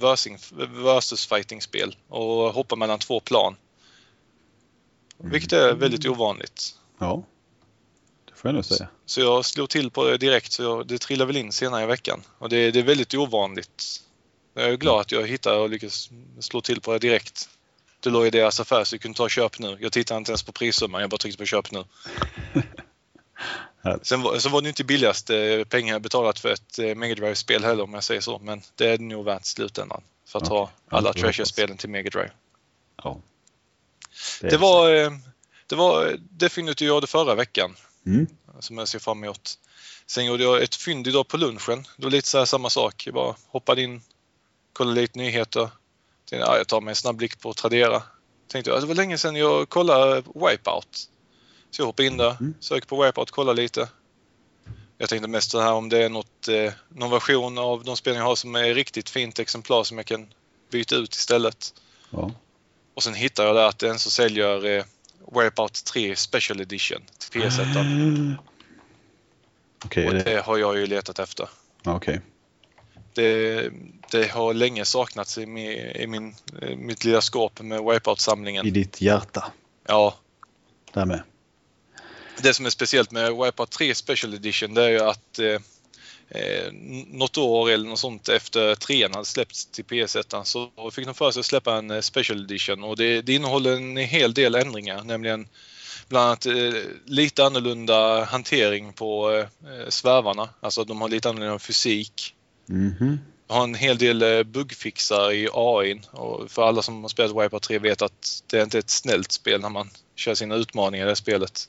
versus fighting-spel och hoppa mellan två plan. Mm. Vilket är väldigt ovanligt. Ja, det får jag nog säga. Så jag slog till på det direkt så jag, det trillade väl in senare i veckan. Och det, det är väldigt ovanligt. Jag är glad att jag hittade och lyckades slå till på det direkt. Det låg i deras affär så jag kunde ta köp nu. Jag tittade inte ens på prissumman, jag bara tryckte på köp nu. Sen var, så var det inte billigast eh, pengar betalat för ett eh, Mega Drive-spel heller om jag säger så. Men det är nog värt slutändan. För att Okej. ha alla det. Treasure-spelen till Mega Drive. Ja. Det är var, eh, det var det fyndet jag gjorde förra veckan. Mm. Som jag ser fram emot. Sen gjorde jag ett fynd idag på lunchen. Det var lite så här samma sak. Jag bara hoppade in, kollade lite nyheter. Tänkte, ja, jag tar mig en snabb blick på Tradera. Tänkte jag, det var länge sedan jag kollade Wipeout. Så jag hoppade in där, Mm. sökte på Wipeout, kollade lite. Jag tänkte mest så här om det är något, eh, någon version av de spel jag har som är riktigt fint exemplar som jag kan byta ut istället. Ja. Och sen hittade jag där att den som säljer eh, Wipeout 3 Special Edition till PS1. Okej, Och är det... det har jag ju letat efter. okej. Det, det har länge saknats i, min, i min, eh, mitt lilla skåp med I Wipeout-samlingen. ditt hjärta. Ja, Där med. Det som är speciellt med Wipeout 3 Special Edition det är ju att eh, eh, något år eller något sånt efter trean hade släppts till PS1 så fick de för sig att släppa en eh, Special Edition och det, det innehåller en hel del ändringar, nämligen bland annat eh, lite annorlunda hantering på eh, svävarna. Alltså de har lite annorlunda fysik. Mhm. har en hel del eh, buggfixar i AI. Och för alla som har spelat Wipeout 3 vet att det är inte ett snällt spel när man kör sina utmaningar i det spelet.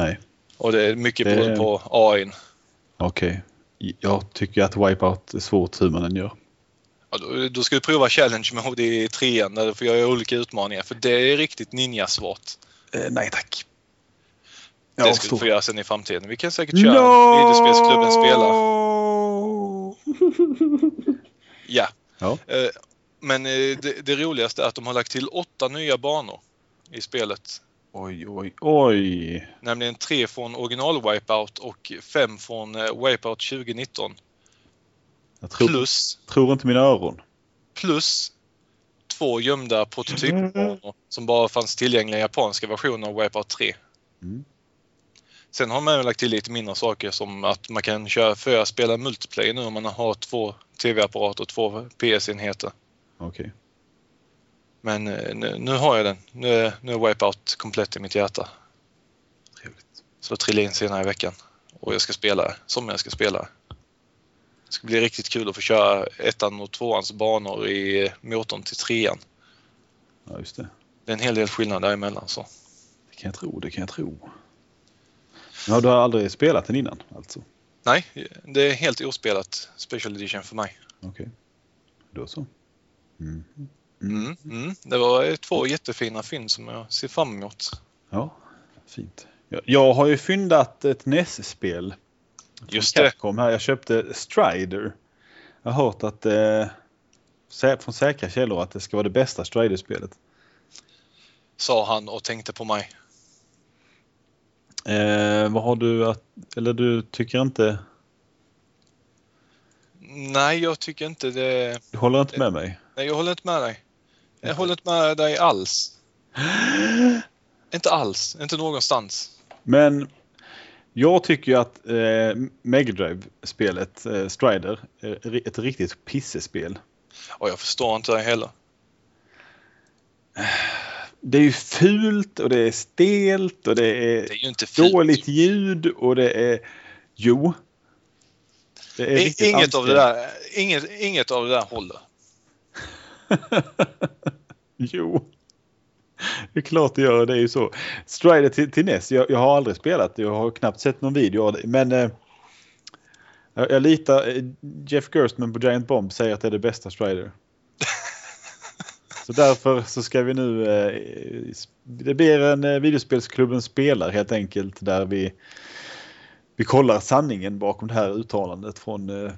Nej, Och det är mycket Det- beroende på AI. okej. Jag tycker att Wipeout är svårt hur man än gör. Ja, då, då ska du prova Challenge Mode i trean där du får göra olika utmaningar för det är riktigt ninja-svårt. Eh, nej tack. Det ska du få göra sen i framtiden. Vi kan säkert köra videospelsklubben spelar. Ja. Ja. Eh, Men eh, det, det roligaste är att de har lagt till åtta nya banor i spelet. Oj, oj, oj. Nämligen tre från original Wipeout och fem från eh, Wipeout 2019. Jag tror, Plus, tror inte mina öron. plus två gömda prototypbanor som bara fanns tillgängliga i japanska versioner av Wipeout 3. Mm. Sen har man lagt till lite mindre saker som att man kan köra för att spela multiplayer nu om man har två tv-apparater och två PS-enheter. Okej. Men eh, nu, nu har jag den. Nu är, nu är Wipeout komplett i mitt hjärta. Trevligt. Så jag trillar in senare i veckan. Och jag ska spela det, som jag ska spela det. Det ska bli riktigt kul att få köra ettan och tvåans banor i motorn till trean. Ja, just det. Det är en hel del skillnad däremellan. Så. Det kan jag tro, det kan jag tro. Ja, du har aldrig spelat den innan alltså? Nej, det är helt ospelat Special Edition för mig. Okej. Då så. Mm. Mm, mm. Det var två jättefina fynd som jag ser fram emot. Ja, fint. Jag, jag har ju fyndat ett NES-spel. Just det. Capcom här. Jag köpte Strider. Jag har hört att eh, från säkra källor att det ska vara det bästa Strider-spelet. Sa han och tänkte på mig. Eh, vad har du att, eller du tycker inte, Nej, jag tycker inte det. du håller inte med mig? Nej, jag håller inte med dig. Jag håller inte med dig alls. Inte alls. Inte någonstans. Men jag tycker ju att eh, Mega Drive-spelet eh, Strider är ett riktigt pissespel. Och jag förstår inte det heller. Det är ju fult och det är stelt och det är Det är dåligt ljud och det är... Jo. Det är Inget av, det där, inget, inget av det där håller. jo. Det är klart det gör. Det är ju så. Strider till, till NES. Jag, jag har aldrig spelat. Jag har knappt sett någon video av det. Men eh, jag, jag litar. eh, Jeff Gerstmann på Giant Bomb säger att det är det bästa Strider. så därför så ska vi nu. Eh, det blir en eh, videospelsklubben spelar helt enkelt. Där vi, vi kollar sanningen bakom det här uttalandet från eh,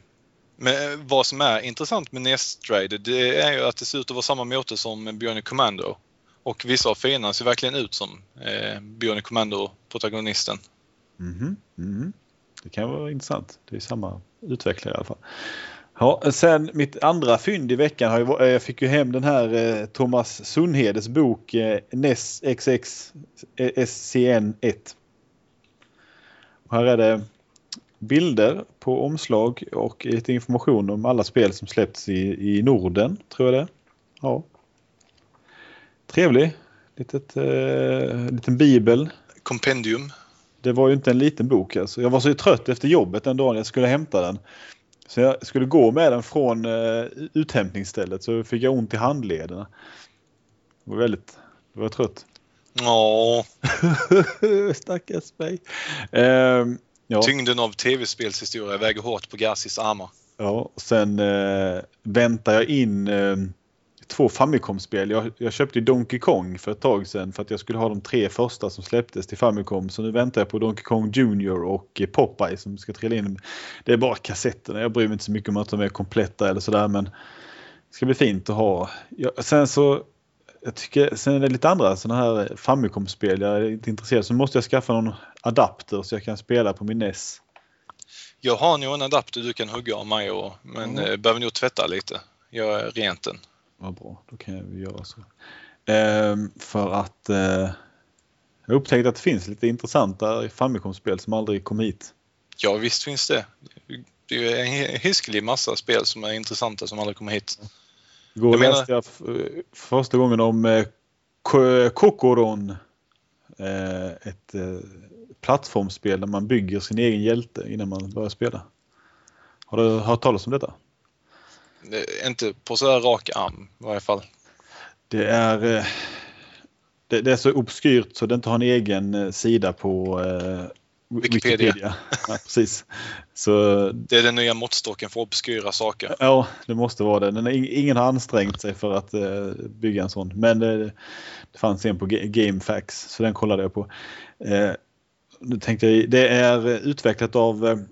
men eh, vad som är intressant med Nesstrade det är ju att det ser ut att vara samma motor som Bionic Commando. Och vissa av fienderna ser verkligen ut som eh, Bionic Commando-protagonisten. Mm -hmm. Det kan vara intressant. Det är samma utvecklare i alla fall. Ja, sen mitt andra fynd i veckan har jag, eh, jag fick ju hem den här eh, Thomas Sundhedes bok eh, NES XX eh, SCN 1. Och här är det bilder på omslag och lite information om alla spel som släppts i, i Norden, tror jag det Ja. Trevlig. Litet, eh, liten bibel. Compendium. det var ju inte en liten bok. Alltså. Jag var så trött efter jobbet den dagen jag skulle hämta den. Så jag skulle gå med den från uh, uthämtningsstället så fick jag ont i handlederna. Det var väldigt, jag var trött. Ja. Stackars mig. Um, ja. Tyngden av tv-spelshistoria väger hårt på Gassis armar. Ja, och sen uh, väntar jag in uh, två Famicom-spel. Jag, jag köpte Donkey Kong för ett tag sedan för att jag skulle ha de tre första som släpptes till Famicom. Så nu väntar jag på Donkey Kong Junior och Popeye som ska trilla in. Det är bara kassetterna. Jag bryr mig inte så mycket om att de är kompletta eller sådär men det ska bli fint att ha. Ja, sen så jag tycker, sen är det lite andra sådana här Famicom-spel jag är inte intresserad Så måste jag skaffa någon adapter så jag kan spela på min NES. Jag har nog en adapter du kan hugga av mig och, men mm. behöver nog tvätta lite. Gör rent den. Vad bra, då kan jag göra så. Ehm, för att eh, jag upptäckte att det finns lite intressanta Famicom-spel som aldrig kom hit. Ja visst finns det. Det är en hiskelig massa spel som är intressanta som aldrig kommer hit. Igår jag läste jag första gången om eh, Kokoron. Eh, ett eh, plattformsspel där man bygger sin egen hjälte innan man börjar spela. Har du hört talas om detta? Inte på så här rak arm i varje fall. Det är, eh, det, det, är så obskyrt så det inte har en egen sida på Wikipedia. Wikipedia. Ja, precis. Så, det är den nya måttstocken för obskyra saker. Ja, det måste vara det. Ingen har ansträngt sig för att uh, bygga en sån. Men det, det fanns en på GameFAQs så den kollade jag på. Uh, nu tänkte jag, det är utvecklat av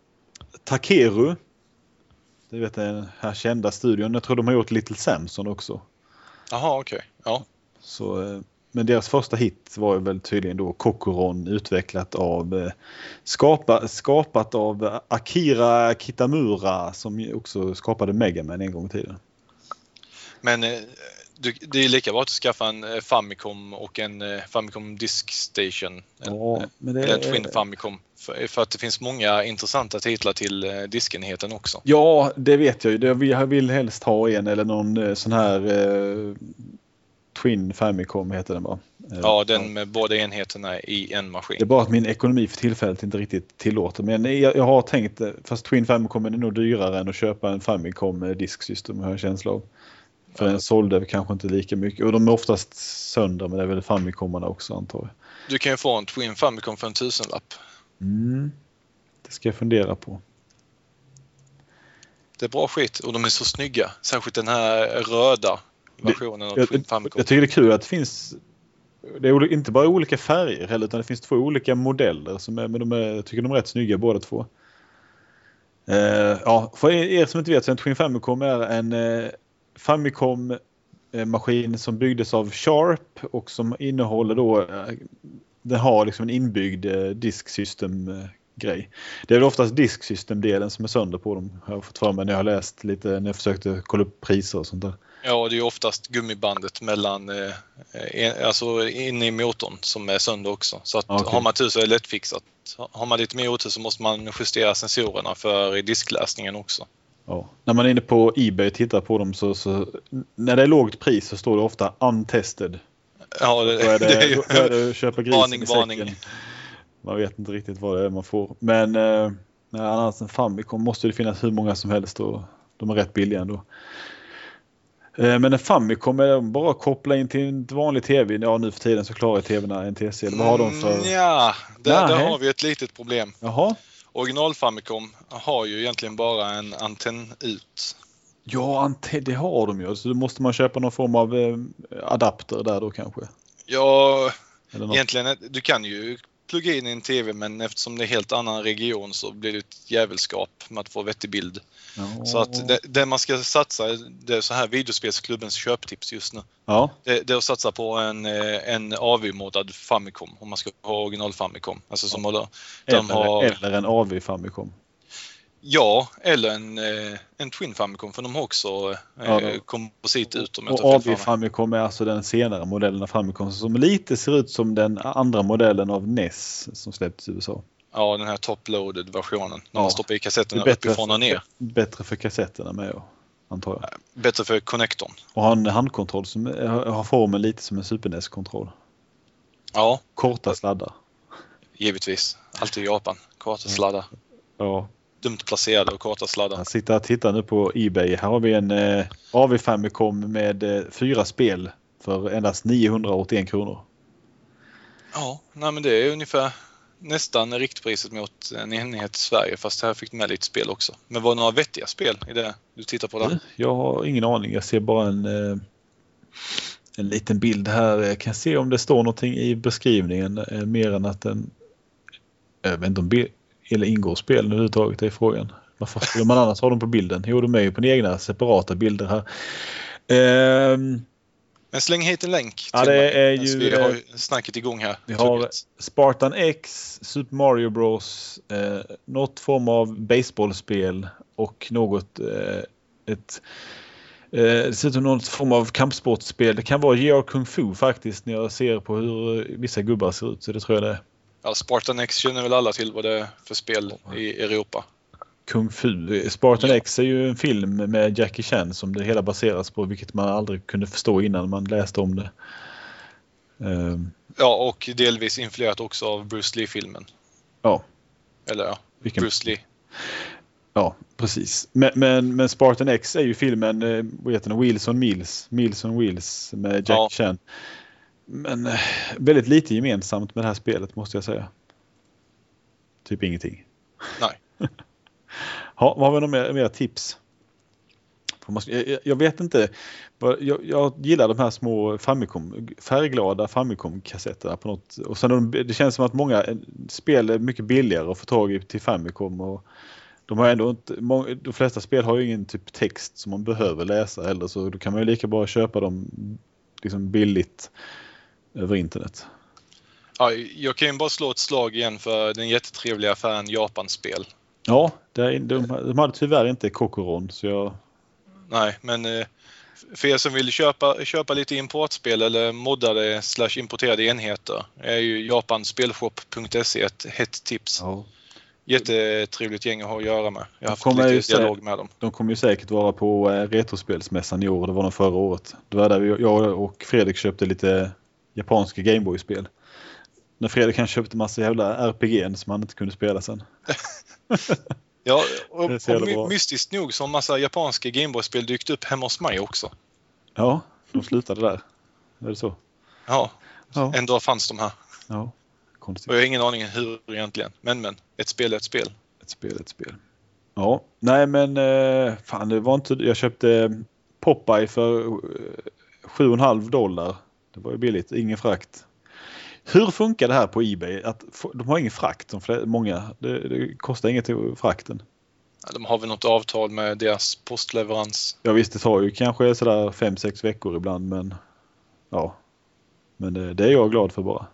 Takeru du vet den här kända studion. Jag tror de har gjort Little Samson också. Jaha, okej. Okay. Ja. Så, eh, men deras första hit var väl tydligen då Kokoron utvecklat av eh, skapa, skapat av Akira Kitamura som också skapade Megaman en gång i tiden. Men eh, det är lika bra att skaffa en eh, Famicom och en Famicom Disk Station. Ja, en, eller en Twin Famicom. För, för, att det finns många intressanta titlar till diskenheten också. Ja, det vet jag ju. Jag vill helst ha en eller någon sån här Twin Famicom heter den va? Ja, den med båda enheterna i en maskin. Det är bara att min ekonomi för tillfället inte riktigt tillåter. Men jag, jag har tänkt, fast Twin Famicom är nog dyrare än att köpa en Famicom disksystem har jag en känsla av. För den sålde kanske inte lika mycket. Och de är oftast sönder men det är väl Famicomarna också antar jag. Du kan ju få en Twin Famicom för en tusenlapp. Mm. Det ska jag fundera på. Det är bra skit och de är så snygga. Särskilt den här röda versionen av jag, Twin Famicom. Jag tycker det är kul att det finns det är inte bara olika färger heller utan det finns två olika modeller som är, men de är, jag tycker de är rätt snygga båda två. Uh, ja, för er som inte vet så en Twin Famicom är en uh, eh, maskin som byggdes av Sharp och som innehåller då eh, den har liksom en inbyggd eh, disksystem grej. Det är väl oftast disksystemdelen som är sönder på dem har jag fått för mig när jag har läst lite när jag försökte kolla upp priser och sånt där. Ja, det är oftast gummibandet mellan, eh, alltså inne i motorn som är sönder också. Så att okay. har man tur så är det lättfixat. Har man lite mer otur så måste man justera sensorerna för diskläsningen också. Ja. När man är inne på Ebay och tittar på dem så, så när det är lågt pris så står det ofta untested. Ja, det, då är det, det är ju då är det köpa grisen varning, i varning. Man vet inte riktigt vad det är man får. Men eh, annars en Famicom måste det finnas hur många som helst och de är rätt billiga ändå. Eh, men en Famicom är bara att koppla in till en vanlig TV. Ja nu för tiden så klarar TVn NTSC. Vad har de för? Mm, ja, där, där har vi ett litet problem. Jaha original Famicom har ju egentligen bara en antenn ut. Ja, antenn, det har de ju. Så då måste man köpa någon form av eh, adapter där då kanske? Ja, egentligen. Du kan ju plugga in i en TV men eftersom det är helt annan region så blir det ett jävelskap med att få vettig bild. Ja. Så att det, det, man ska satsa, det är så här videospelsklubbens köptips just nu. Ja. Det, det är att satsa på en, eh, en AV-modad Famicom om man ska ha original Famicom. Alltså som ja. eller, har... eller en AV Famicom. Ja, eller en, eh, en Twin Famicom för de har också eh, ja, komposit ut. Om jag och AV Famicom är alltså den senare modellen av Famicom som lite ser ut som den andra modellen av NES som släpptes i USA. Ja, den här top-loaded versionen. När ja. man stoppar i kassetterna uppifrån och ner. Bättre för kassetterna med, antar jag. Bättre för connectorn. Och har en handkontroll som har formen lite som en Super NES-kontroll. Ja. Korta sladdar. Givetvis. Alltid Japan. Kartasladdar. Ja, Dumt placerade och kartasladdar. jag sitter och tittar nu på Ebay. Här har vi en eh, AV Famicom med eh, fyra spel för endast 981 kronor. Ja, nej men det är ungefär nästan riktpriset mot en enhet i Sverige fast här fick du med lite spel också. Men var det några vettiga spel i det du tittar på där? Jag har ingen aning. Jag ser bara en, eh, en liten bild här. Jag kan se om det står någonting i beskrivningen eh, mer än att den... Jag vet inte om eller ingår spel överhuvudtaget, det är frågan. Varför skulle man annars ha dem på bilden? Jo, de är ju på egna separata bilder här. Ehm, Men släng hit en länk. Ja, det är ju, Vi eh, har snacket igång här. Vi har. Spartan X, Super Mario Bros, eh, något form av baseballspel och något eh, ett eh, dessutom något form av kampsportspel. Det kan vara JR Kung Fu faktiskt när jag ser på hur vissa gubbar ser ut. Så det tror jag det är. Ja, Spartan X känner väl alla till vad det är för spel i Europa. Kung Fu. Spartan Ja. X är ju en film med Jackie Chan som det hela baseras på vilket man aldrig kunde förstå innan man läste om det. Ehm, Ja, och delvis influerat också av Bruce Lee-filmen. ja, Eller ja, vilken Bruce Lee. Ja, precis. Men, men, men Spartan X är ju filmen, eh, vad heter den, Wheels on Meals, Meals on Wheels med Jackie Ja. Chan. Men eh, väldigt lite gemensamt med det här spelet måste jag säga. Typ ingenting. Nej. Ha, har vi några mer, mer tips? Jag, vet inte. Jag, jag gillar de här små Famicom, färgglada Famicom-kassetterna på något. Och sen de, det känns som att många eh, spel är mycket billigare att få tag i till Famicom. Och de, har ändå inte, må- de flesta spel har ju ingen typ text som man behöver läsa heller så då kan man ju lika bra köpa dem liksom billigt över internet. Ja, jag kan ju bara slå ett slag igen för den jättetrevliga affären Japanspel. Ja, det de, de hade tyvärr inte Kokoron så jag... Nej, men eh, för er som vill köpa, köpa lite importspel eller moddade slash importerade enheter är ju japanspelshop.se ett hett tips. Ja. Jättetrevligt gäng att ha att göra med. Jag har haft lite dialog med dem. De kommer ju säkert vara på eh, Retrospelsmässan i år. Det var de förra året. Det var där vi, jag och Fredrik köpte lite japanska Gameboy-spel. När Fredrik han köpte massa jävla RPG som han inte kunde spela sen. Ja, och, är och mystiskt nog så har massa japanska Gameboy-spel dykt upp hemma hos mig också. Ja, de slutade där. Är det så? Ja, Ja. en dag fanns de här. ja. Konstigt. Och jag har ingen aning hur egentligen. Men men, ett spel är ett spel. Ett spel, ett spel. Ja, nej men eh, fan det var inte... Jag köpte Popeye för eh, 7,5 dollar. Det var ju billigt, ingen frakt. Hur funkar det här på Ebay? Att de har ingen frakt, flera, många. Det, det kostar inget till frakten. Ja, De har väl något avtal med deras postleverans. Ja visst, det tar ju kanske sådär 5-6 veckor ibland men ja. Men det, det är jag glad för bara.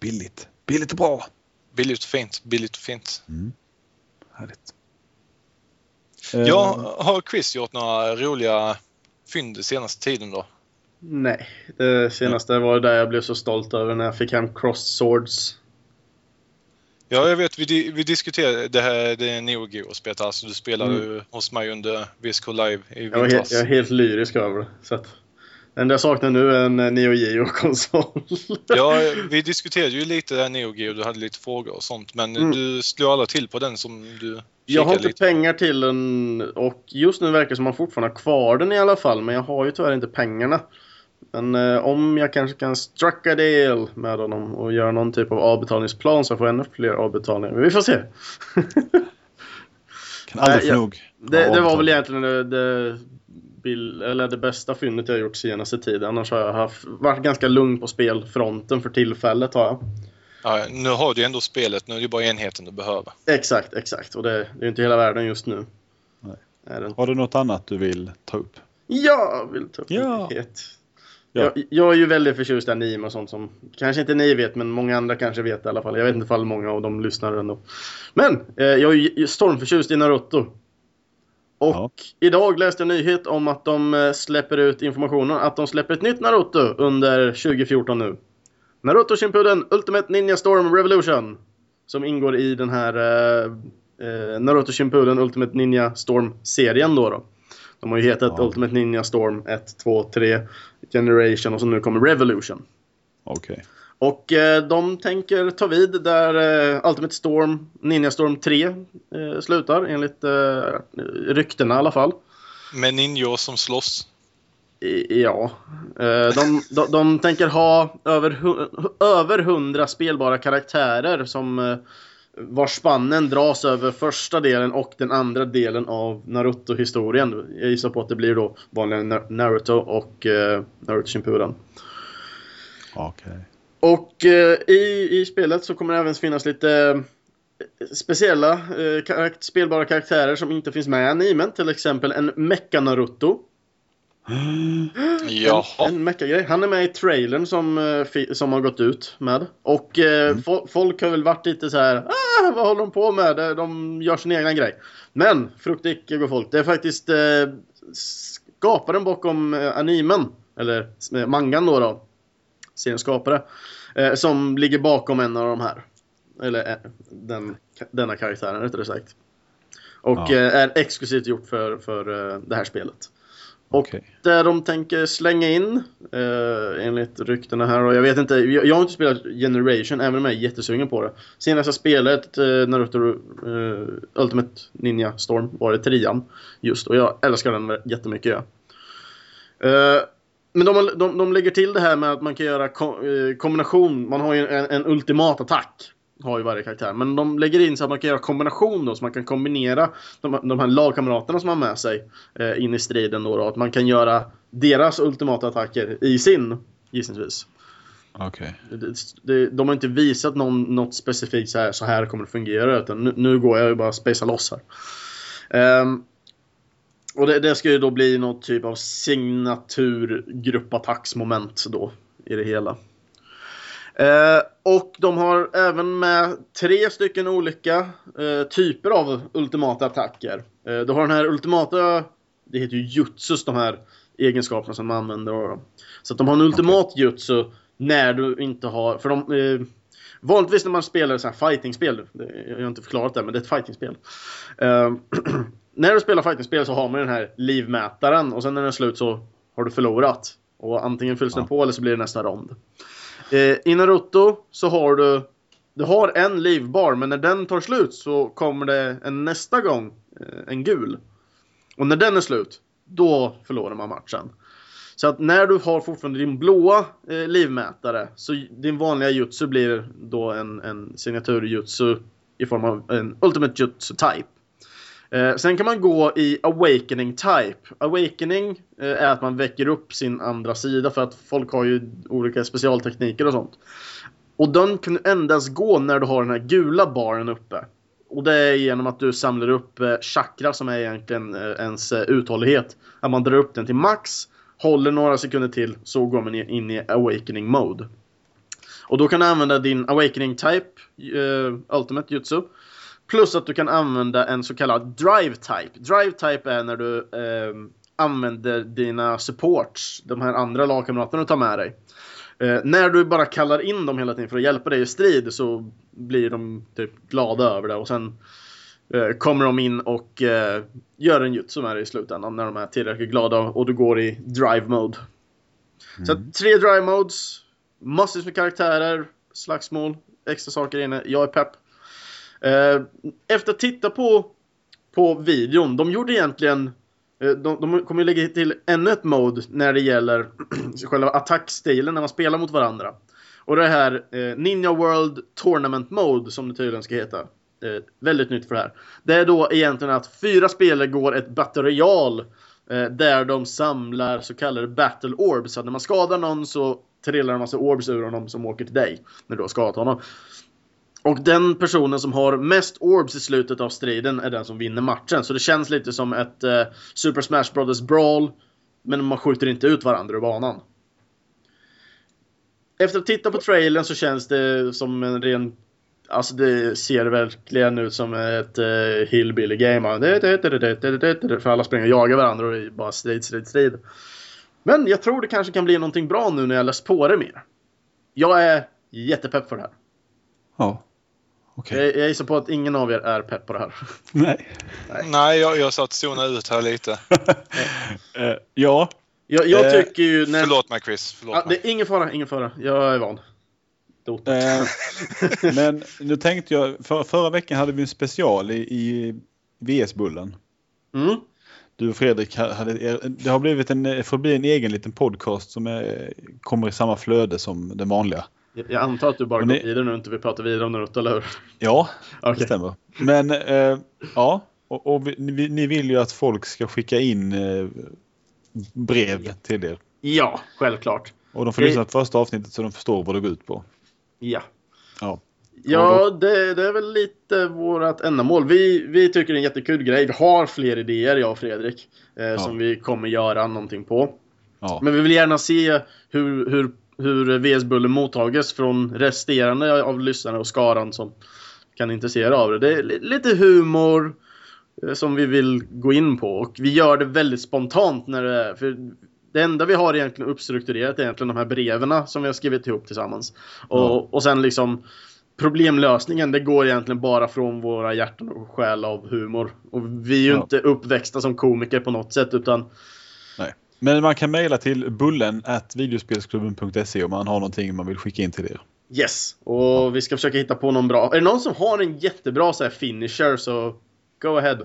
Billigt. Billigt och bra. Billigt och fint, billigt och fint. Mm. Härligt. Jag Eh, har Chris gjort några roliga fynd senaste tiden då? Nej, det senaste var det där jag blev så stolt över när jag fick hem Crossed Swords. Ja, jag vet. Vi, vi diskuterade det här, det är Neo Geo-spelet. Alltså du spelade Mm. hos mig under VSK Live i Jag vintras. jag är helt lyrisk över det. Så att, det enda jag saknar nu är en Neo Geo-konsol. Ja, vi diskuterade ju lite där Neo Geo. Du hade lite frågor och sånt. Men Mm. du slog alla till på den som du Jag har inte lite. pengar till den och just nu verkar det som att man fortfarande har kvar den i alla fall. Men jag har ju tyvärr inte pengarna. Men eh, om jag kanske kan strucka deal med honom och göra någon typ av avbetalningsplan så jag får ännu fler avbetalningar. Men vi får se. kan aldrig nej, nog. Det, Ja, det var väl egentligen det, det, bill, eller det bästa fyndet jag gjort senaste tiden. Annars har jag haft, varit ganska lugn på spelfronten för tillfället har jag. Ja, nu har du ändå spelet. Nu är det bara enheten du behöver. Exakt, exakt. Och det, det är ju inte hela världen just nu. Nej. Är det. Har du något annat du vill ta upp? Jag vill ta upp Ja. en nyhet. Ja. Jag, jag är ju väldigt förtjust i anime och sånt som kanske inte ni vet men många andra kanske vet i alla fall. Jag vet inte ifall många av dem lyssnar ändå. Men eh, jag är ju stormförtjust i Naruto. Och Ja. idag läste jag nyhet om att de eh, släpper ut informationen att de släpper ett nytt Naruto under 2014 nu. Naruto Shippuden Ultimate Ninja Storm Revolution. Som ingår i den här eh, eh, Naruto Shippuden Ultimate Ninja Storm-serien då. då. De har ju hetat Ja. Ultimate Ninja Storm 1, 2, 3 Generation och så nu kommer Revolution. Okej. Och eh, de tänker ta vid där eh, Ultimate Storm, Ninja Storm 3 eh, slutar enligt eh, ryktena i alla fall. Med ninjor som slåss. I, ja. Eh, de, de, de tänker ha över, hu- över 100 spelbara karaktärer som vars spannen dras över första delen och den andra delen av Naruto-historien. Jag gissar på att det blir då vanliga Na- Naruto och eh, Naruto Shippuden. Okej. Och eh, i, i spelet så kommer det även finnas lite eh, speciella eh, karakt- spelbara karaktärer som inte finns med i animen. Till exempel en Mecha Naruto. Jaha. En, en Mecha-grej. Han är med i trailern som, eh, som har gått ut med. Och eh, fo- folk har väl varit lite så här. Ah, vad håller de på med? De- gör sin egna grej. Men, frukt icke går folk. Det är faktiskt eh, skaparen bakom eh, animen. Eller eh, mangan då. då seriens skapare. Eh, som ligger bakom en av de här. Eller eh, den, denna karaktären rättare sagt. Och Ja. är exklusivt gjort för, för det här spelet. Och Okej. där de tänker slänga in, eh, enligt ryktena här, och jag vet inte, jag, jag har inte spelat Generation, även om jag är jättesugen på det. Senast jag spelade eh, Naruto eh, Ultimate Ninja Storm var det trean, just, och jag älskar den jättemycket. Ja. Eh, men de, de, de lägger till det här med att man kan göra ko eh, kombination, man har ju en, en ultimat attack. Har ju varje karaktär. Men de lägger in så att man kan göra kombination då, så man kan kombinera de, de här lagkamraterna som man har med sig eh, in i striden då, då. Att man kan göra deras ultimata attacker i sin, gissningsvis. Det, det, de har inte visat någon, något specifikt så här, så här kommer det fungera. Utan nu, nu går jag ju bara spacea loss här. Ehm, och det, det ska ju då bli någon typ av signaturgruppattacksmoment då i det hela. Eh, och de har även med tre stycken olika eh, typer av ultimata attacker. Eh, du har den här ultimata, det heter ju jutsus de här egenskaperna som man använder. Då. Så att de har en ultimat jutsu när du inte har, för de eh, Vanligtvis när man spelar så här fightingspel, jag har inte förklarat det men det är ett fightingspel. Eh, när du spelar fightingspel så har man den här livmätaren och sen när den är slut så har du förlorat. Och antingen fylls den Ja. på eller så blir det nästa rond. Eh, I Naruto så har du Du har en livbar men när den tar slut så kommer det en nästa gång eh, en gul. Och när den är slut då förlorar man matchen. Så att när du har fortfarande din blåa eh, livmätare så din vanliga jutsu blir då en, en signatur-jutsu i form av en Ultimate Jutsu Type. Eh, sen kan man gå i Awakening Type. Awakening eh, är att man väcker upp sin andra sida för att folk har ju olika specialtekniker och sånt. Och den kan endast gå när du har den här gula baren uppe. Och det är genom att du samlar upp eh, chakra som är egentligen eh, ens eh, uthållighet. Att man drar upp den till max, håller några sekunder till, så går man in i Awakening Mode. Och då kan du använda din Awakening Type, eh, Ultimate Jutsu. Plus att du kan använda en så kallad Drive Type. Drive Type är när du eh, använder dina supports, de här andra lagkamraterna du tar med dig. Eh, när du bara kallar in dem hela tiden för att hjälpa dig i strid så blir de typ glada över det och sen eh, kommer de in och eh, gör en jutsu med dig i slutändan när de är tillräckligt glada och du går i drive mode. Så att, tre drive modes, massvis med karaktärer, slagsmål, extra saker inne. Jag är pepp. Eh, efter att titta på, på videon, de gjorde egentligen eh, de, de kommer ju lägga till ännu ett mode när det gäller själva attackstilen när man spelar mot varandra. Och det här eh, Ninja World Tournament Mode som det tydligen ska heta. Eh, väldigt nytt för det här. Det är då egentligen att fyra spelare går ett battle eh, där de samlar så kallade battle orbs. Så att när man skadar någon så trillar en massa orbs ur honom som åker till dig när du har skadat honom. Och den personen som har mest orbs i slutet av striden är den som vinner matchen. Så det känns lite som ett eh, Super Smash Brothers Brawl. Men man skjuter inte ut varandra ur banan. Efter att titta på trailern så känns det som en ren... Alltså det ser verkligen ut som ett eh, hillbilly game. För alla springer och jagar varandra och det är bara strid, strid, strid. Men jag tror det kanske kan bli någonting bra nu när jag läst på det mer. Jag är jättepepp för det här. Ja. Okej. Jag, jag gissar på att ingen av er är pepp på det här. Nej. Nej, jag, jag satt zona ut här lite. Eh, ja. Jag, jag Eh, tycker ju... När, Förlåt mig Chris. Förlåt mig. det är ingen fara, ingen fara. Jag är van. Eh, men nu tänkte jag, för, förra veckan hade vi en special i, i VS-bullen. Mm. Du och Fredrik hade, det har blivit en, får bli en egen liten podcast som är, kommer i samma flöde som den vanliga. Jag antar att du bara Och går ni- vidare nu och inte vill prata vidare om Naruto, eller hur? Ja, det Okej. stämmer. Men eh, ja, och, och vi, ni, ni vill ju att folk ska skicka in eh, brev till er. Ja, självklart. Och de får Det- lyssna på första avsnittet så de förstår vad det går ut på. Ja. Ja. Ja, det, det är väl lite vårt ändamål. Vi, vi tycker det är en jättekul grej. Vi har fler idéer, jag och Fredrik, eh, som vi kommer göra någonting på. Ja. Men vi vill gärna se hur, hur, hur VS-bullen mottages från resterande av lyssnare och skaran som kan intressera av det. Det är li- lite humor eh, som vi vill gå in på och vi gör det väldigt spontant när det är, för det enda vi har egentligen uppstrukturerat är egentligen de här breven som vi har skrivit ihop tillsammans. Och, Ja. och sen liksom problemlösningen, det går egentligen bara från våra hjärtan och själ av humor. Och vi är ju Ja. inte uppväxta som komiker på något sätt utan. Men man kan mejla till bullen at videospelsklubben.se om man har någonting man vill skicka in till er. Yes, och vi ska försöka hitta på någon bra. Är det någon som har en jättebra så här, finisher så go ahead.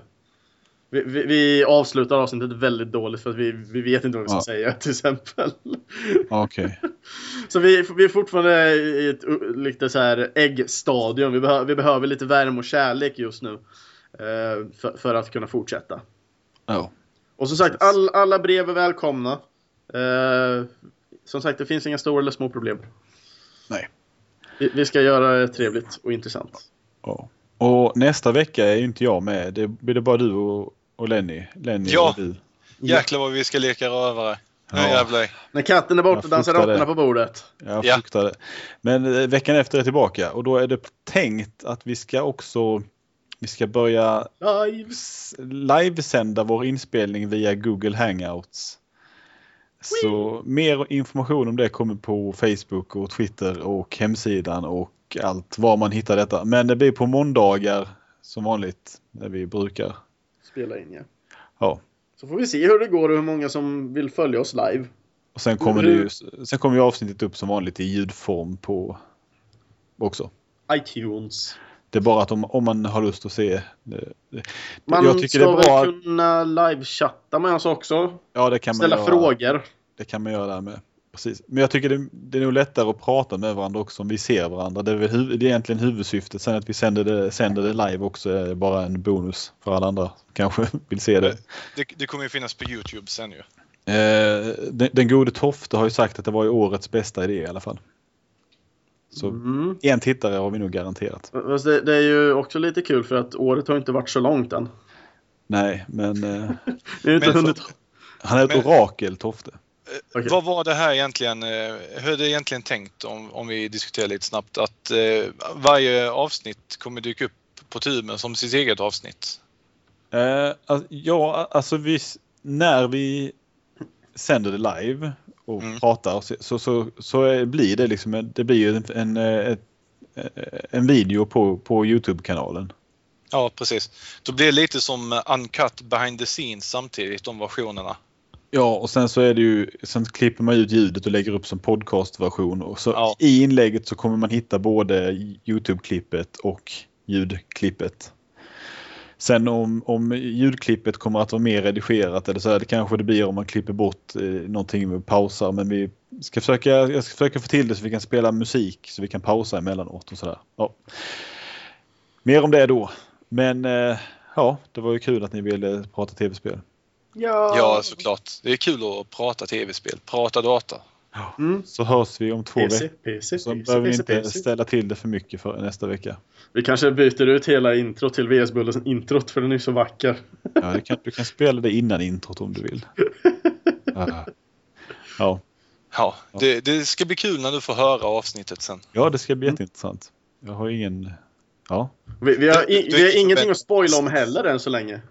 Vi, vi, vi avslutar avsnittet väldigt dåligt för att vi, vi vet inte vad vi ska Ja. säga till exempel. Okej. Så vi, vi är fortfarande i ett lite så här äggstadium. Vi, behö, vi behöver lite värme och kärlek just nu. eh, för, för att kunna fortsätta. Ja. Och som sagt, all, alla brev är välkomna. Eh, som sagt, det finns inga stora eller små problem. Nej. Vi, vi ska göra det trevligt och intressant. ja. Och nästa vecka är ju inte jag med. Det blir det bara du och, och Lenny. Lenny Ja. och du. Jäklar vad vi ska leka rövare. Nu Ja. jävlar. När katten är borta dansar råttorna på bordet. Jag Ja. fruktar det. Men eh, veckan efter är tillbaka och då är det tänkt att vi ska också vi ska börja Live. livesända vår inspelning via Google Hangouts. Så mer information om det kommer på Facebook och Twitter och hemsidan och allt var man hittar detta. Men det blir på måndagar som vanligt när vi brukar. Spela in ja. Ja. Så får vi se hur det går och hur många som vill följa oss live. Och sen kommer, det ju, sen kommer ju avsnittet upp som vanligt i ljudform på också. iTunes. Det är bara att om, om man har lust att se. Det, Man jag tycker ska det är bra. väl kunna livechatta med oss också. Ja, det kan man Ställa frågor. Det kan man göra där med. Precis. Men jag tycker det, det är nog lättare att prata med varandra också om vi ser varandra. Det är, väl huv, det är egentligen huvudsyftet. Sen att vi sänder det, sänder det live också är bara en bonus för alla andra kanske vill se det. Det, det kommer ju finnas på Youtube sen ju. Eh, den, den gode Tofte har ju sagt att det var ju årets bästa idé i alla fall. Så Mm. en tittare har vi nog garanterat. Det, det är ju också lite kul för att året har inte varit så långt än. Nej, men eh, Det är ju inte Men- hunnit... han är ett Men- orakel Tofte. Okej. Vad var det här egentligen? eh, Hur är det egentligen tänkt om, om vi diskuterar lite snabbt? Att eh, varje avsnitt kommer dyka upp på tuben som sitt eget avsnitt? Eh, alltså, ja, alltså vi, när vi sänder det live och Mm. pratar så, så, så, blir det liksom en, det blir en, en, en video på, på Youtube-kanalen. Ja, precis. Då blir det lite som uncut behind the scenes samtidigt, de versionerna. Ja, och sen så är det ju, sen klipper man ut ljudet och lägger upp som podcastversion och så Ja. i inlägget så kommer man hitta både Youtube-klippet och ljudklippet. Sen om, om ljudklippet kommer att vara mer redigerat eller så är det kanske det blir om man klipper bort eh, någonting med pausar men vi ska försöka, jag ska försöka få till det så vi kan spela musik så vi kan pausa emellanåt och sådär. Ja. Mer om det då. Men eh, ja, det var ju kul att ni ville prata tv-spel. Ja. Ja, såklart. Det är kul att prata tv-spel, prata data. Mm. Så hörs vi om två PC, veckor. PC, Så PC, behöver vi inte PC. ställa till det för mycket för nästa vecka. Vi kanske byter ut hela introt till VS Bullens introt för den är så vacker. Ja, kan, du kan spela det innan introt om du vill. Ja. Ja, Ja, det, det ska bli kul när du får höra avsnittet sen. ja det ska bli jätteintressant. Jag har ingen... Ja, Vi, vi, har, i, Du- du- vi har ingenting att spoila om heller än så länge.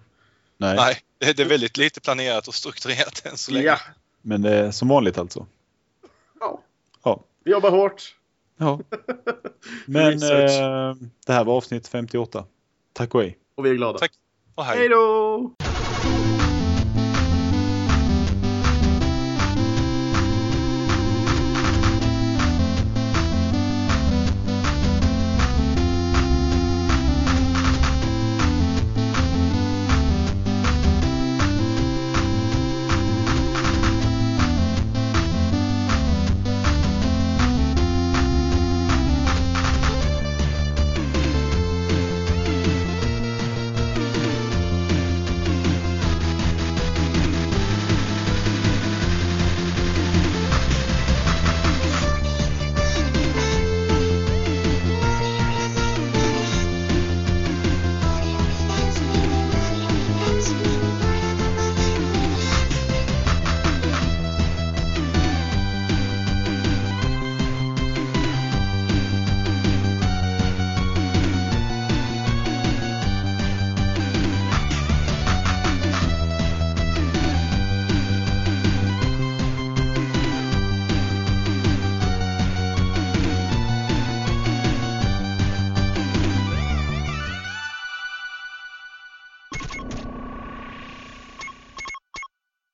nej. Nej, det, det är väldigt lite planerat och strukturerat än så länge. Ja. Men det är som vanligt alltså. Ja. Ja. Vi jobbar hårt. ja. Men eh, det här var avsnitt 58. Tack och hej. Och vi är glada. Tack. Och hej. Hej då!